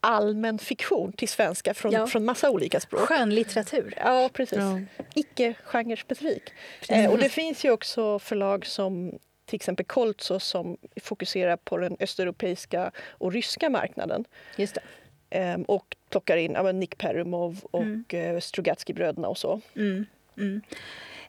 allmän fiktion till svenska från, ja. från massa olika språk. Skönlitteratur. Ja, precis. Ja. Icke genrespecifik. Eh, och det finns ju också förlag som till exempel Koltso som fokuserar på den östeuropeiska och ryska marknaden. Just det. Eh, och plockar in ja, Nick Perumov och mm. eh, Strugatsky-bröderna och så. Mm. Mm.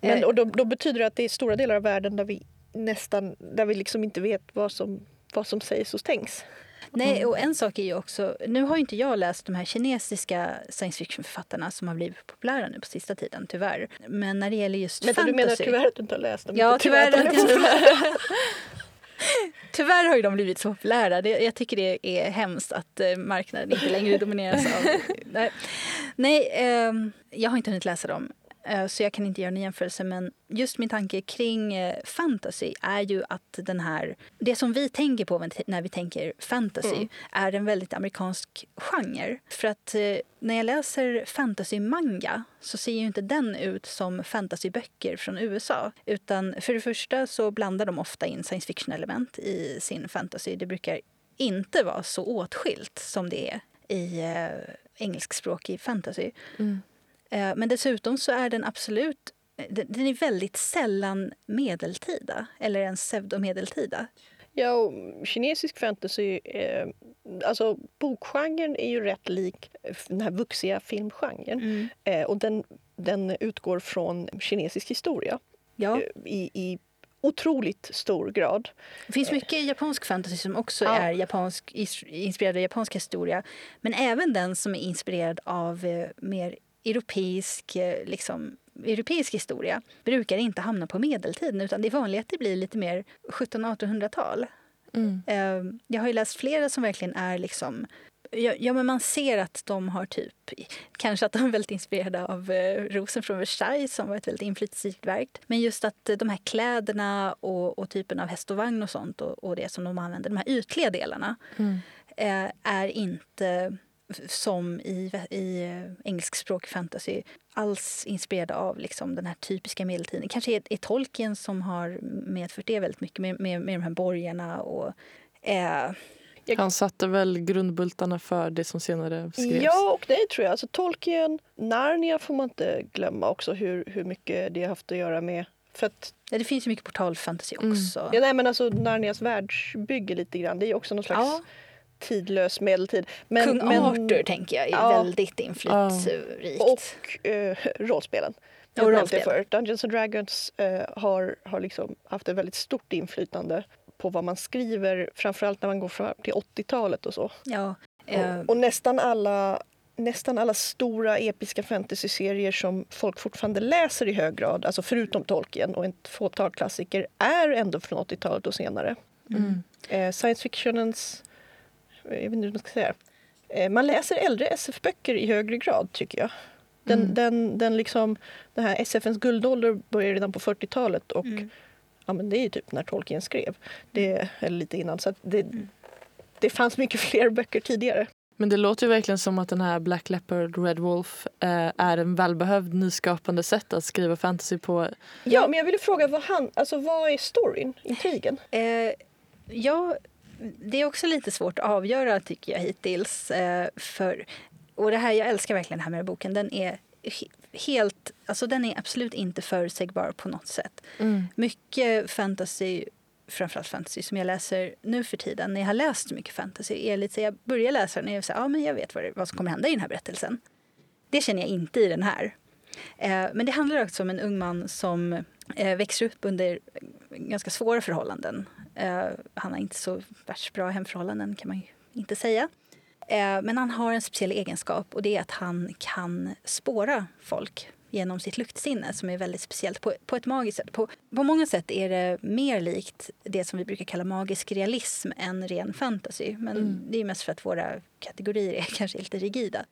Men, och då, då, betyder det att det är stora delar av världen där vi nästan där vi liksom inte vet vad som, vad som sägs och tänks. Nej, och en sak är ju också... Nu har inte jag läst de här kinesiska science fiction-författarna som har blivit populära nu på sista tiden, tyvärr. Men när det gäller just Men fantasy... Du menar tyvärr att du inte har läst dem? Ja, tyvärr. tyvärr, tyvärr har ju de blivit så populära. Jag tycker det är hemskt att eh, marknaden inte längre domineras av... (laughs) Nej, nej eh, jag har inte hunnit läsa dem. Eh, så jag kan inte göra en jämförelse. Men just min tanke kring eh, fantasy är ju att den här... Det som vi tänker på när vi tänker fantasy mm. är en väldigt amerikansk genre. För att eh, när jag läser fantasy-manga så ser ju inte den ut som fantasyböcker från USA. Utan för det första så blandar de ofta in science fiction-element i sin fantasy. Det brukar inte vara så åtskilt som det är i engelskspråkig fantasy. Mm. Eh, men dessutom så är den absolut den är väldigt sällan medeltida, eller ens pseudomedeltida. Ja, och kinesisk fantasy... Eh, alltså bokgenren är ju rätt lik den här vuxiga filmgenren. Mm. Eh, och den, den utgår från kinesisk historia ja. eh, i, i otroligt stor grad. Det finns mycket japansk fantasy som också ja. är japansk, inspirerad av japansk historia. Men även den som är inspirerad av eh, mer europeisk, eh, liksom, europeisk historia brukar inte hamna på medeltiden utan det är vanligt att det blir lite mer 1700-1800-tal. Mm. Ehm, jag har läst flera som verkligen är liksom Ja, men man ser att de har typ... Kanske att de är väldigt inspirerade av eh, Rosen från Versailles som var ett väldigt inflytelserikt verk. Men just att de här kläderna och, och typen av häst och vagn och sånt och, och det som de använder, de här ytliga delarna, mm. eh, är inte som i, i eh, engelskspråkig fantasy alls inspirerade av liksom den här typiska medeltiden. Kanske är, är Tolkien som har medfört det väldigt mycket med, med, med de här borgarna och eh, han satte väl grundbultarna för det som senare skrevs? Ja, och det tror jag. Alltså, Tolkien, Narnia får man inte glömma också hur, hur mycket det har haft att göra med. För att, ja, det finns ju mycket portalfantasy mm. också. Mm. Ja, nej, men alltså, Narnias världsbygge lite grann. Det är också någon slags ja tidlös medeltid. Men, Kung men, Arthur tänker jag är ja, väldigt inflytelserikt. Och eh, rollspelen. Och rollspel. Dungeons and Dragons eh, har, har liksom haft ett väldigt stort inflytande på vad man skriver, framförallt när man går fram till 80-talet och så. Ja, eh. och, och, nästan alla nästan alla stora episka fantasy-serier som folk fortfarande läser i hög grad, alltså förutom Tolkien och ett fåtal klassiker, är ändå från 80-talet och senare. Mm. Eh, science fictionens jag vet inte hur man ska säga. Eh, man läser äldre SF-böcker i högre grad, tycker jag. Den, mm. den, den, liksom, den här SFns guldålder började redan på 40-talet och mm. ja, men det är typ när Tolkien skrev. Det, mm. eller lite innan. Så det, mm. det fanns mycket (laughs) fler böcker tidigare. Men det låter ju verkligen som att den här Black Leopard, Red Wolf eh, är en välbehövd nyskapande sätt att skriva fantasy på. Ja, men jag ville fråga vad, han, alltså, vad är storyn, intrigen? Eh, ja, det är också lite svårt att avgöra tycker jag hittills. Eh, för, och det här, jag älskar verkligen den här med boken. Den är helt, alltså den är absolut inte förutsägbar på något sätt. Mm. Mycket fantasy framförallt fantasy som jag läser nu för tiden. När jag har läst mycket fantasy är lite så jag börjar läsa den och jag säger ja men jag vet vad, det, vad som kommer hända i den här berättelsen. Det känner jag inte i den här. Eh, men det handlar också om en ung man som eh, växer upp under ganska svåra förhållanden. Eh, han har inte så värst bra hemförhållanden kan man inte säga. Eh, men han har en speciell egenskap och det är att han kan spåra folk genom sitt luktsinne som är väldigt speciellt på, på ett magiskt sätt. På, på många sätt är det mer likt det som vi brukar kalla magisk realism än ren fantasy. Men mm. det är mest för att våra kategorier är (laughs) kanske lite rigida.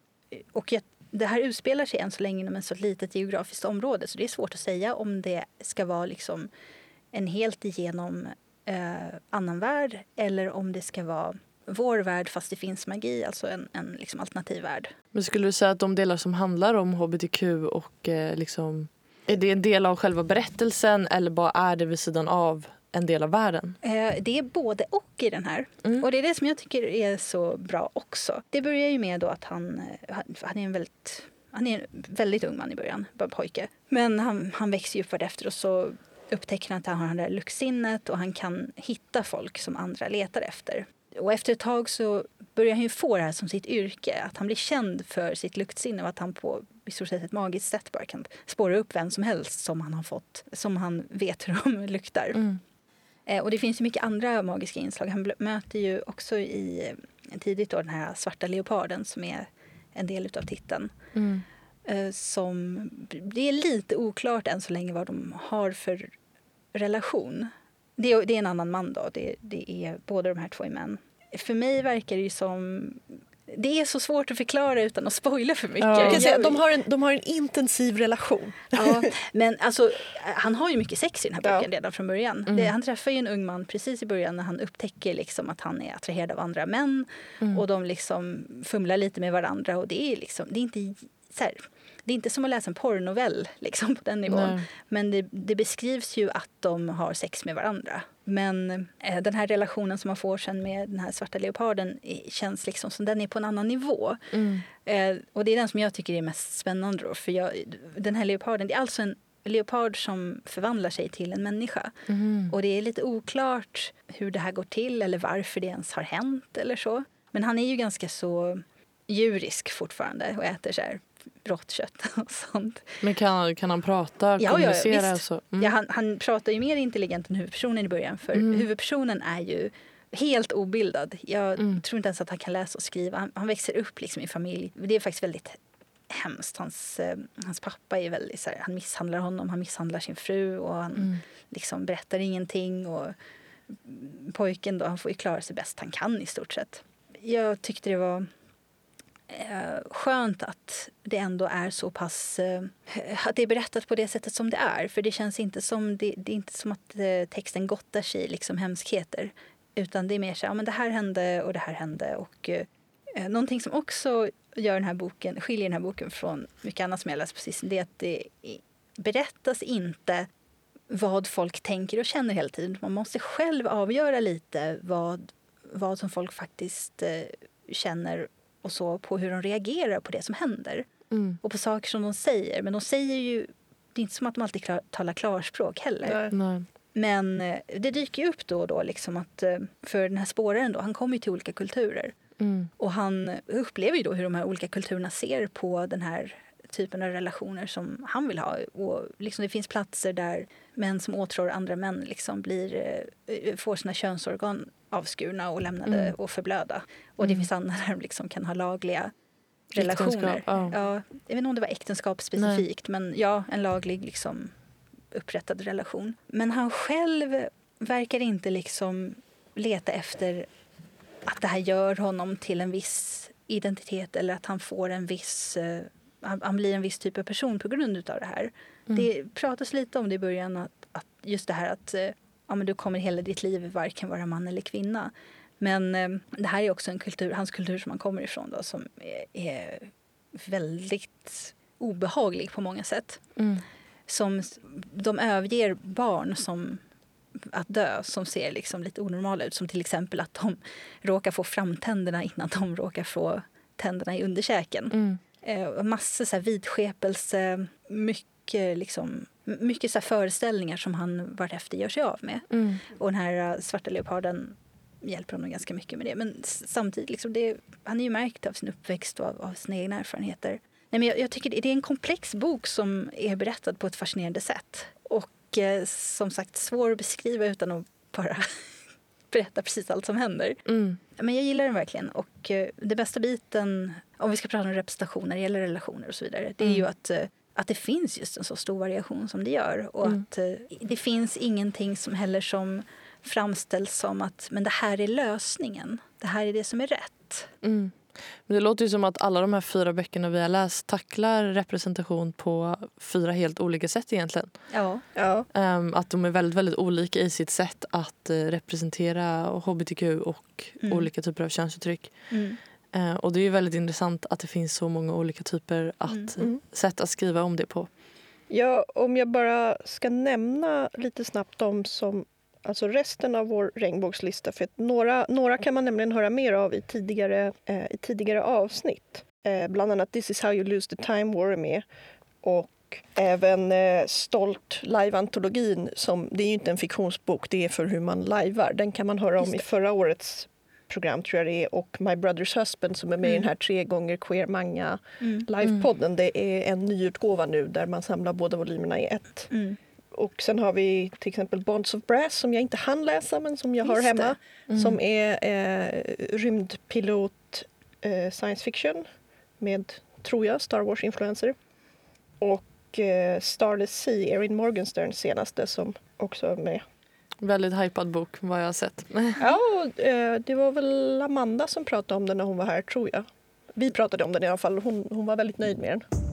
Och jag, det här utspelar sig än så länge inom ett så litet geografiskt område så det är svårt att säga om det ska vara liksom en helt igenom eh, annan värld eller om det ska vara vår värld fast det finns magi, alltså en, en liksom alternativ värld. Men skulle du säga att de delar som handlar om hbtq och eh, liksom, är det en del av själva berättelsen eller bara är det vid sidan av en del av världen? Eh, det är både och i den här. Mm. Och det är det som jag tycker är så bra också. Det börjar ju med då att han, eh, han är en väldigt han är en väldigt ung man i början, bara pojke. Men han, han växer ju upp efter och så upptäcker han att han har det här luktsinnet och han kan hitta folk som andra letar efter. Och efter ett tag så börjar han ju få det här som sitt yrke. Att han blir känd för sitt luktsinne och att han på i stort sett ett magiskt sätt bara kan spåra upp vem som helst som han har fått, som han vet hur de (laughs) luktar. Mm. Eh, och det finns ju mycket andra magiska inslag. Han möter ju också i eh, tidigt då den här svarta leoparden som är en del av titeln. Mm. Eh, som, det är lite oklart än så länge vad de har för relation. Det är, det är en annan man då. Det, det är båda de här två är män. För mig verkar det ju som det är så svårt att förklara utan att spoila för mycket. Ja. Jag säga, de, har en, de har en intensiv relation. Ja, (laughs) men alltså, han har ju mycket sex i den här boken ja. redan från början. Mm. Det, han träffar ju en ung man precis i början när han upptäcker liksom att han är attraherad av andra män. Mm. Och de liksom fumlar lite med varandra. Och det är, liksom, det är inte så här, det är inte som att läsa en porrnovell (laughs) liksom, på den nivån. Nej. Men det, det, beskrivs ju att de har sex med varandra. Men eh, den här relationen som man får sen med den här svarta leoparden känns liksom som den är på en annan nivå. Mm. Eh, och det är den som jag tycker är mest spännande. Då, för jag, den här leoparden, det är alltså en leopard som förvandlar sig till en människa. Mm. Och det är lite oklart hur det här går till eller varför det ens har hänt eller så. Men han är ju ganska så djurisk fortfarande och äter så här rått kött (laughs) och sånt. Men kan, kan han prata, ja, kommunicera? Ja, så? Mm. ja han, han pratar ju mer intelligent än huvudpersonen i början för mm. huvudpersonen är ju helt obildad. Jag mm. tror inte ens att han kan läsa och skriva. Han, han växer upp liksom i familj. Det är faktiskt väldigt hemskt. Hans, eh, hans pappa är väldigt så här, han misshandlar honom, han misshandlar sin fru och han mm. liksom berättar ingenting. Och pojken då, han får ju klara sig bäst han kan i stort sett. Jag tyckte det var Eh, skönt att det ändå är så pass... Eh, att det är berättat på det sättet som det är. För det känns inte som, det, det är inte som att eh, texten gottar sig i liksom hemskheter. Utan det är mer så ja, men det här hände och det här hände. Och, eh, någonting som också gör den här boken, skiljer den här boken från mycket annat som jag läst precis, det är att det berättas inte vad folk tänker och känner hela tiden. Man måste själv avgöra lite vad, vad som folk faktiskt eh, känner och så på hur de reagerar på det som händer. Mm. Och på saker som de säger. Men de säger ju... Det är inte som att de alltid klar, talar klarspråk heller. Nej. Men eh, det dyker ju upp då och då liksom att eh, för den här spåraren då, han kommer ju till olika kulturer. Mm. Och han upplever ju då hur de här olika kulturerna ser på den här typen av relationer som han vill ha. Och liksom det finns platser där män som åtrår andra män liksom blir, eh, får sina könsorgan avskurna och lämnade mm. och förblöda. Och mm. det finns andra där de liksom kan ha lagliga relationer. Ja. ja. jag vet inte om det var äktenskap specifikt, Nej. men ja, en laglig liksom, upprättad relation. Men han själv verkar inte liksom leta efter att det här gör honom till en viss identitet eller att han får en viss uh, han, blir en viss typ av person på grund av det här. Mm. Det pratas lite om det i början, att, att just det här att uh, ja, men du kommer hela ditt liv varken vara man eller kvinna. Men eh, det här är också en kultur, hans kultur som han kommer ifrån då, som är, är väldigt obehaglig på många sätt. Mm. Som, de överger barn som att dö som ser liksom lite onormala ut. Som till exempel att de råkar få framtänderna innan de råkar få tänderna i underkäken. Mm. Eh, massor så här vidskepelse, mycket liksom mycket så föreställningar som han vartefter gör sig av med. Mm. Och den här uh, svarta leoparden hjälper honom ganska mycket med det. Men samtidigt, liksom det, han är ju märkt av sin uppväxt och av, av sina egna erfarenheter. Nej, men jag, jag tycker det, det är en komplex bok som är berättad på ett fascinerande sätt. Och eh, som sagt svår att beskriva utan att bara berätta precis allt som händer. Mm. Men jag gillar den verkligen. Och eh, det bästa biten, om vi ska prata om representation när det gäller relationer och så vidare, det är Mm. ju att, eh, att det finns just en så stor variation som det gör. Och Mm. att eh, det finns ingenting som heller som framställs som att men det här är lösningen. Det här är det som är rätt. Mm. Men det låter ju som att alla de här fyra böckerna vi har läst tacklar representation på fyra helt olika sätt egentligen. Ja. Ja. Ehm, att de är väldigt, väldigt olika i sitt sätt att eh, representera hbtq och Mm. olika typer av könsuttryck. Mm. Eh, och det är ju väldigt intressant att det finns så många olika typer att, Mm. Mm. sätt att skriva om det på. Ja, om jag bara ska nämna lite snabbt de som Alltså resten av vår regnbågslista. För några, några kan man nämligen höra mer av i tidigare, eh, i tidigare avsnitt. Eh, bland annat This is how you lose the time war är med. Och även eh, Stolt live-antologin. Som, det är ju inte en fiktionsbok, det är för hur man lajvar. Den kan man höra om i förra årets program tror jag det är. Och My Brother's Husband som är med i Mm. den här tre gånger queer manga Mm. livepodden. Det är en nyutgåva nu där man samlar båda volymerna i ett. Mm. Och sen har vi till exempel Bonds of Brass som jag inte hann läsa men som jag har Just hemma. Mm. Som är eh, rymdpilot eh, science fiction med, tror jag, Star Wars-influenser. Och eh, Starless Sea, Erin Morgensterns senaste som också är med. Väldigt hypad bok vad jag har sett. (laughs) Ja, och, eh, det var väl Amanda som pratade om den när hon var här, tror jag. Vi pratade om den i alla fall. Hon, hon var väldigt nöjd med den.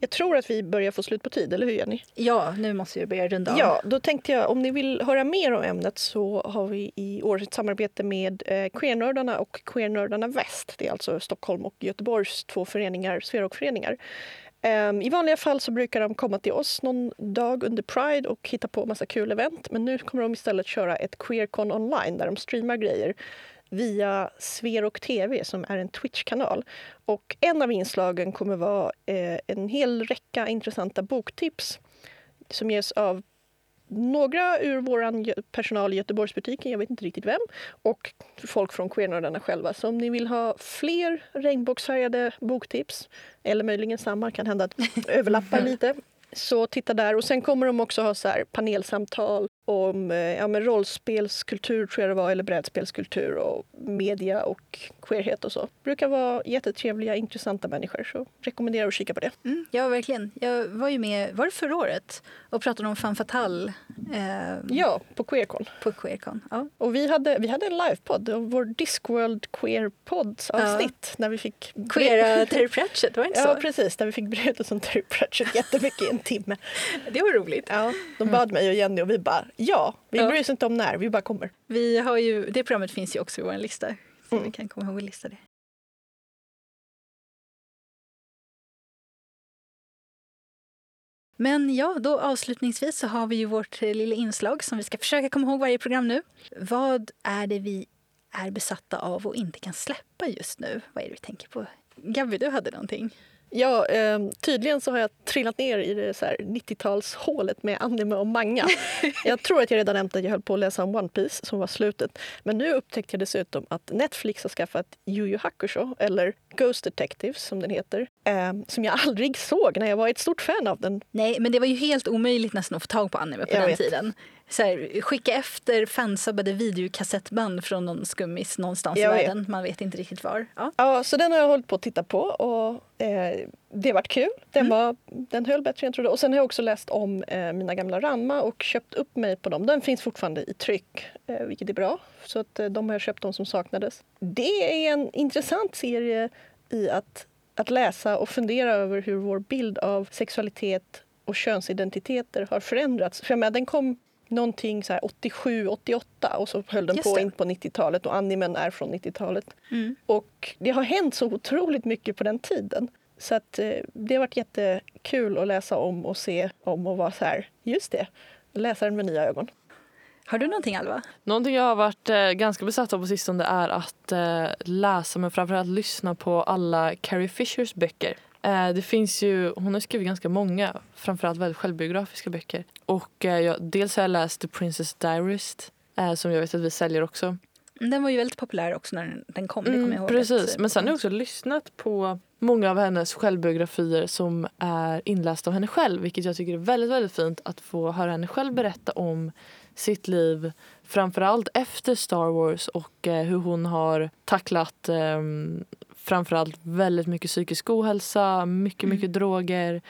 Jag tror att vi börjar få slut på tid, eller hur Jenny? ja, nu måste vi börja runda av. Ja, då tänkte jag om ni vill höra mer om ämnet så har vi i år ett samarbete med eh, Queernördarna och Queernördarna Väst. Det är alltså Stockholm och Göteborgs två föreningar, Sverokföreningar. Um, I vanliga fall så brukar de komma till oss någon dag under Pride och hitta på massa kul event. Men nu kommer de istället köra ett Queercon online där de streamar grejer via Sverok TV som är en Twitch-kanal. Och en av inslagen kommer vara eh, en hel räcka intressanta boktips som ges av några ur vår personal i Göteborgsbutiken, jag vet inte riktigt vem, och folk från Queernördarna själva. Så om ni vill ha fler regnbågsfärgade boktips, eller möjligen samma, kan hända att överlappa (laughs) överlappar lite, så titta där. Och sen kommer de också ha så här panelsamtal om eh, ja, men rollspelskultur, tror jag det var, eller brädspelskultur och media och queerhet och så. Brukar vara jättetrevliga, intressanta människor, så rekommenderar att kika på det. Mm, ja, verkligen. Jag var ju med, var det förra året? Och pratade om Femme Fatale eh, Ja, på Queercon. på Queercon. Ja. Och vi hade, vi hade en livepodd, vår Discworld Queer-podds avsnitt. När vi fick Queera Terry Pratchett, var det inte (laughs) Ja, så? precis. Där vi fick berättelsen om Terry Pratchett jättemycket i en timme. (laughs) Det var roligt. Ja, de bad mig och Jenny och vi bara ja, vi Ja. bryr oss inte om när, vi bara kommer. Vi har ju, det programmet finns ju också i vår lista. Så Mm. vi kan komma ihåg att lista det. Men ja, då avslutningsvis så har vi ju vårt eh, lilla inslag som vi ska försöka komma ihåg varje program nu. Vad är det vi är besatta av och inte kan släppa just nu? Vad är det vi tänker på? Gabby, du hade någonting. Ja, eh, tydligen så har jag trillat ner i det så här 90-talshålet med anime och manga. (laughs) jag tror att jag redan nämnt att jag höll på att läsa om One Piece som var slutet. Men nu upptäckte jag dessutom att Netflix har skaffat Yu Yu Hakusho, eller Ghost Detectives som den heter. Eh, som jag (laughs) aldrig såg när jag var ett stort fan av den. Nej, men det var ju helt omöjligt nästan att få tag på anime på Jag den vet. tiden. Så här, skicka efter fansubbade videokassettband från någon skummis någonstans i Jag vet. världen. Man vet inte riktigt var. Ja. Ja, så den har jag hållit på att titta på och eh, det varit kul. Den, Mm. var, den höll bättre än jag trodde. Och sen har jag också läst om eh, mina gamla Ranma och köpt upp mig på dem. Den finns fortfarande i tryck, eh, vilket är bra. Så att, eh, de har jag köpt, de som saknades. Det är en intressant serie i att, att läsa och fundera över hur vår bild av sexualitet och könsidentiteter har förändrats. För jag menar, den kom någonting så här 87, 88 och så höll den Just på det. in på 90-talet och animen är från 90-talet. Mm. Och det har hänt så otroligt mycket på den tiden. Så att, eh, det har varit jättekul att läsa om och se om och vara så här, just det, läsa den med nya ögon. Har du någonting, Alva? Någonting jag har varit eh, ganska besatt av på sistone är att eh, läsa men framförallt lyssna på alla Carrie Fishers böcker. Eh, det finns ju, hon har skrivit ganska många, framförallt väldigt självbiografiska böcker. Och eh, jag, dels har jag läst The Princess Diarist eh, som jag vet att vi säljer också. Den var ju väldigt populär också när den kom. Mm, ihåg precis, att- men sen har jag också lyssnat på många av hennes självbiografier som är inlästa av henne själv vilket jag tycker är väldigt, väldigt fint att få höra henne själv berätta om sitt liv framförallt efter Star Wars och eh, hur hon har tacklat eh, framförallt väldigt mycket psykisk ohälsa, mycket, Mm. mycket droger.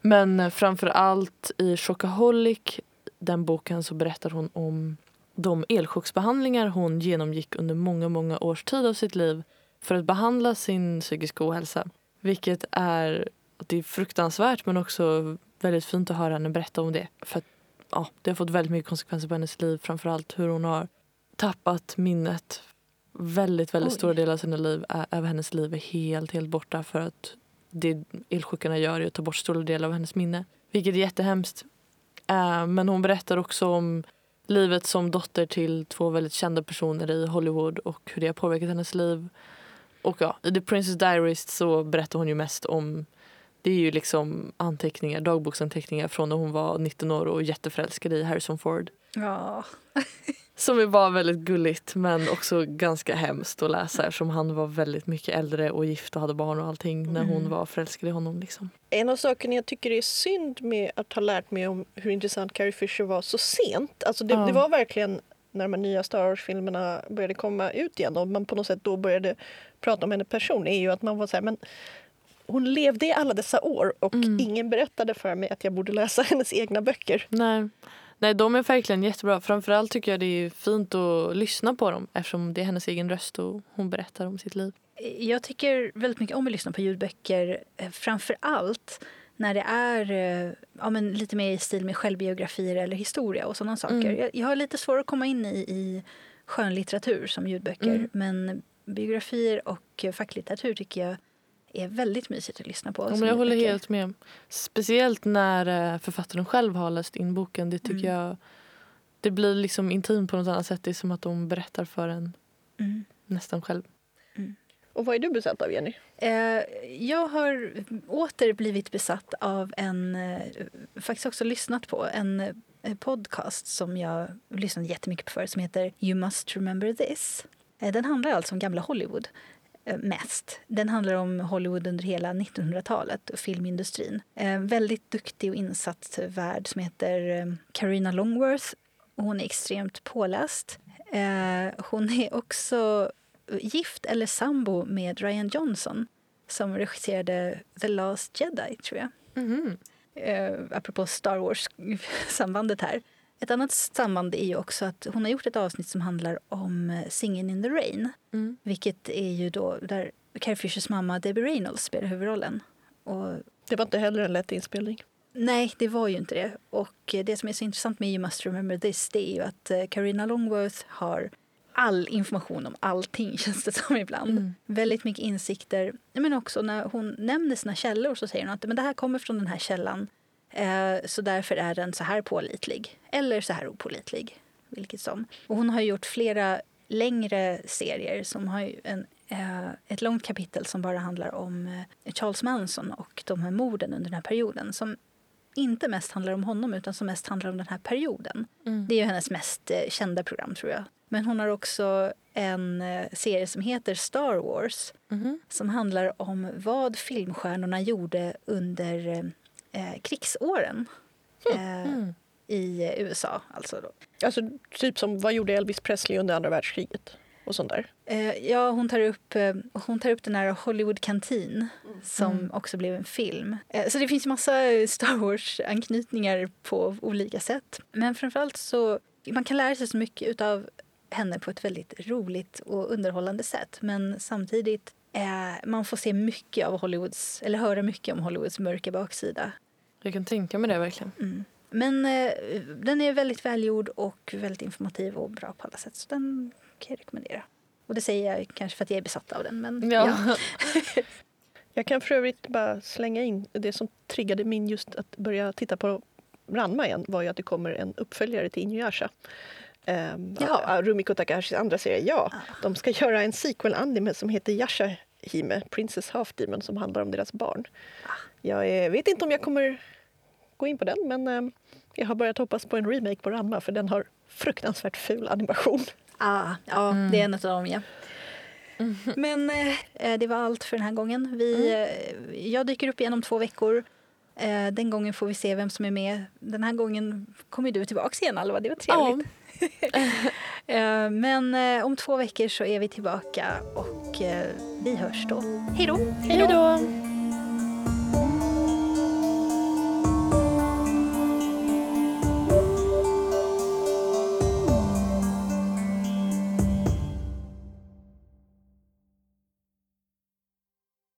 Men framförallt i Chockaholic, den boken, så berättar hon om de elchocksbehandlingar hon genomgick under många, många års tid av sitt liv för att behandla sin psykiska ohälsa. Vilket är, det är fruktansvärt men också väldigt fint att höra henne berätta om det. För att, ja, det har fått väldigt mycket konsekvenser på hennes liv. Framförallt hur hon har tappat minnet. Väldigt, väldigt Oj. stora delar av sina liv, av hennes liv är helt, helt borta för att det elchockerna gör är att ta bort stora delar av hennes minne. Vilket är jättehemskt. Eh, men hon berättar också om livet som dotter till två väldigt kända personer i Hollywood och hur det har påverkat hennes liv. Och ja, i The Princess Diarist så berättar hon ju mest om det är ju liksom anteckningar, dagboksanteckningar från när hon var 19 år och jätteförälskad i Harrison Ford. Ja. (laughs) Som är bara väldigt gulligt men också ganska hemskt att läsa eftersom han var väldigt mycket äldre och gift och hade barn och allting när hon Mm. var förälskad i honom. Liksom. En av sakerna jag tycker är synd med att ha lärt mig om hur intressant Carrie Fisher var så sent. Alltså det, Ja. det var verkligen när de nya Star Wars-filmerna började komma ut igen och man på något sätt då började prata om henne person är ju att man var så här, men hon levde i alla dessa år och Mm. ingen berättade för mig att jag borde läsa (laughs) hennes egna böcker. Nej. Nej, de är verkligen jättebra. Framförallt tycker jag det är fint att lyssna på dem eftersom det är hennes egen röst och hon berättar om sitt liv. Jag tycker väldigt mycket om att lyssna på ljudböcker. eh, Framför allt när det är eh, ja, men lite mer i stil med självbiografier eller historia och sådana saker. Mm. Jag, jag har lite svårt att komma in i, i skönlitteratur som ljudböcker. Mm. Men biografier och facklitteratur tycker jag är väldigt mysigt att lyssna på. Ja, men jag håller ljudböcker. helt med. Speciellt när eh, författaren själv har läst in boken. Det tycker Mm. jag det blir liksom intimt på något annat sätt. Det är som att de berättar för en Mm. nästan själv. Och vad är du besatt av Jenny? Eh, jag har åter blivit besatt av en, eh, faktiskt också lyssnat på, en eh, podcast som jag lyssnade jättemycket på förut som heter You must remember this. Eh, den handlar alltså om gamla Hollywood mest. Den handlar om Hollywood under hela 1900-talet och filmindustrin. En väldigt duktig och insatt värd som heter eh, Carina Longworth. Och Hon är extremt påläst. Eh, Hon är också gift eller sambo med Ryan Johnson som regisserade The Last Jedi, tror jag. Mhm. Eh, apropå Star Wars-sambandet här. Ett annat samband är ju också att hon har gjort ett avsnitt som handlar om eh, Singin' in the Rain. Mm. Vilket är ju då där Carrie Fishers mamma Debbie Reynolds spelar huvudrollen. Och Det var inte heller en lätt inspelning. Nej, det var ju inte det. Och eh, det som är så intressant med You must remember this det är ju att eh, Carina Longworth har all information om allting, (laughs) känns det som ibland. Mm. Väldigt mycket insikter. Men också när hon nämner sina källor så säger hon att men det här kommer från den här källan. Eh, så därför är den så här pålitlig. Eller så här opålitlig. Vilket som. Och hon har gjort flera längre serier som har ju en, eh, ett långt kapitel som bara handlar om eh, Charles Manson och de här morden under den här perioden. Som inte mest handlar om honom utan som mest handlar om den här perioden. Mm. Det är ju hennes mest kända program tror jag. Men hon har också en serie som heter Star Wars Mhm. som handlar om vad filmstjärnorna gjorde under eh, krigsåren eh, Mm. i USA. Alltså då. Alltså typ som vad gjorde Elvis Presley under andra världskriget? Och sånt där. Eh, ja, hon tar upp, eh, hon tar upp den här Hollywood Canteen som Mm. också blev en film. Eh, så det finns massa eh, Star Wars-anknytningar på olika sätt. Men framförallt så man kan lära sig så mycket av henne på ett väldigt roligt och underhållande sätt. Men samtidigt eh, man får se mycket av Hollywoods, eller höra mycket om Hollywoods mörka baksida. Jag kan tänka mig det verkligen. Mm. Men eh, den är väldigt välgjord och väldigt informativ och bra på alla sätt. Så den kan jag rekommendera. Och det säger jag kanske för att jag är besatt av den. Men ja. (laughs) Jag kan för övrigt bara slänga in det som triggade min just att börja titta på Ranma igen var ju att det kommer en uppföljare till Inuyasha. Um, Jaha. Rumiko Takahashis andra serie, ja. Ah. De ska göra en sequel-anime som heter Yasha Hime, Princess Half Demon, som handlar om deras barn. Jag är, vet inte om jag kommer gå in på den, men eh, jag har börjat hoppas på en remake på Ramma för den har fruktansvärt ful animation. Ah, ja, det är en av dem, ja. Men eh, det var allt för den här gången. Vi, eh, jag dyker upp igen om två veckor. Eh, den gången får vi se vem som är med. Den här gången kommer du tillbaka igen, Alva. Det var trevligt. Eh, (laughs) men eh, om två veckor så är vi tillbaka och eh, vi hörs då. Hej då! Hej då!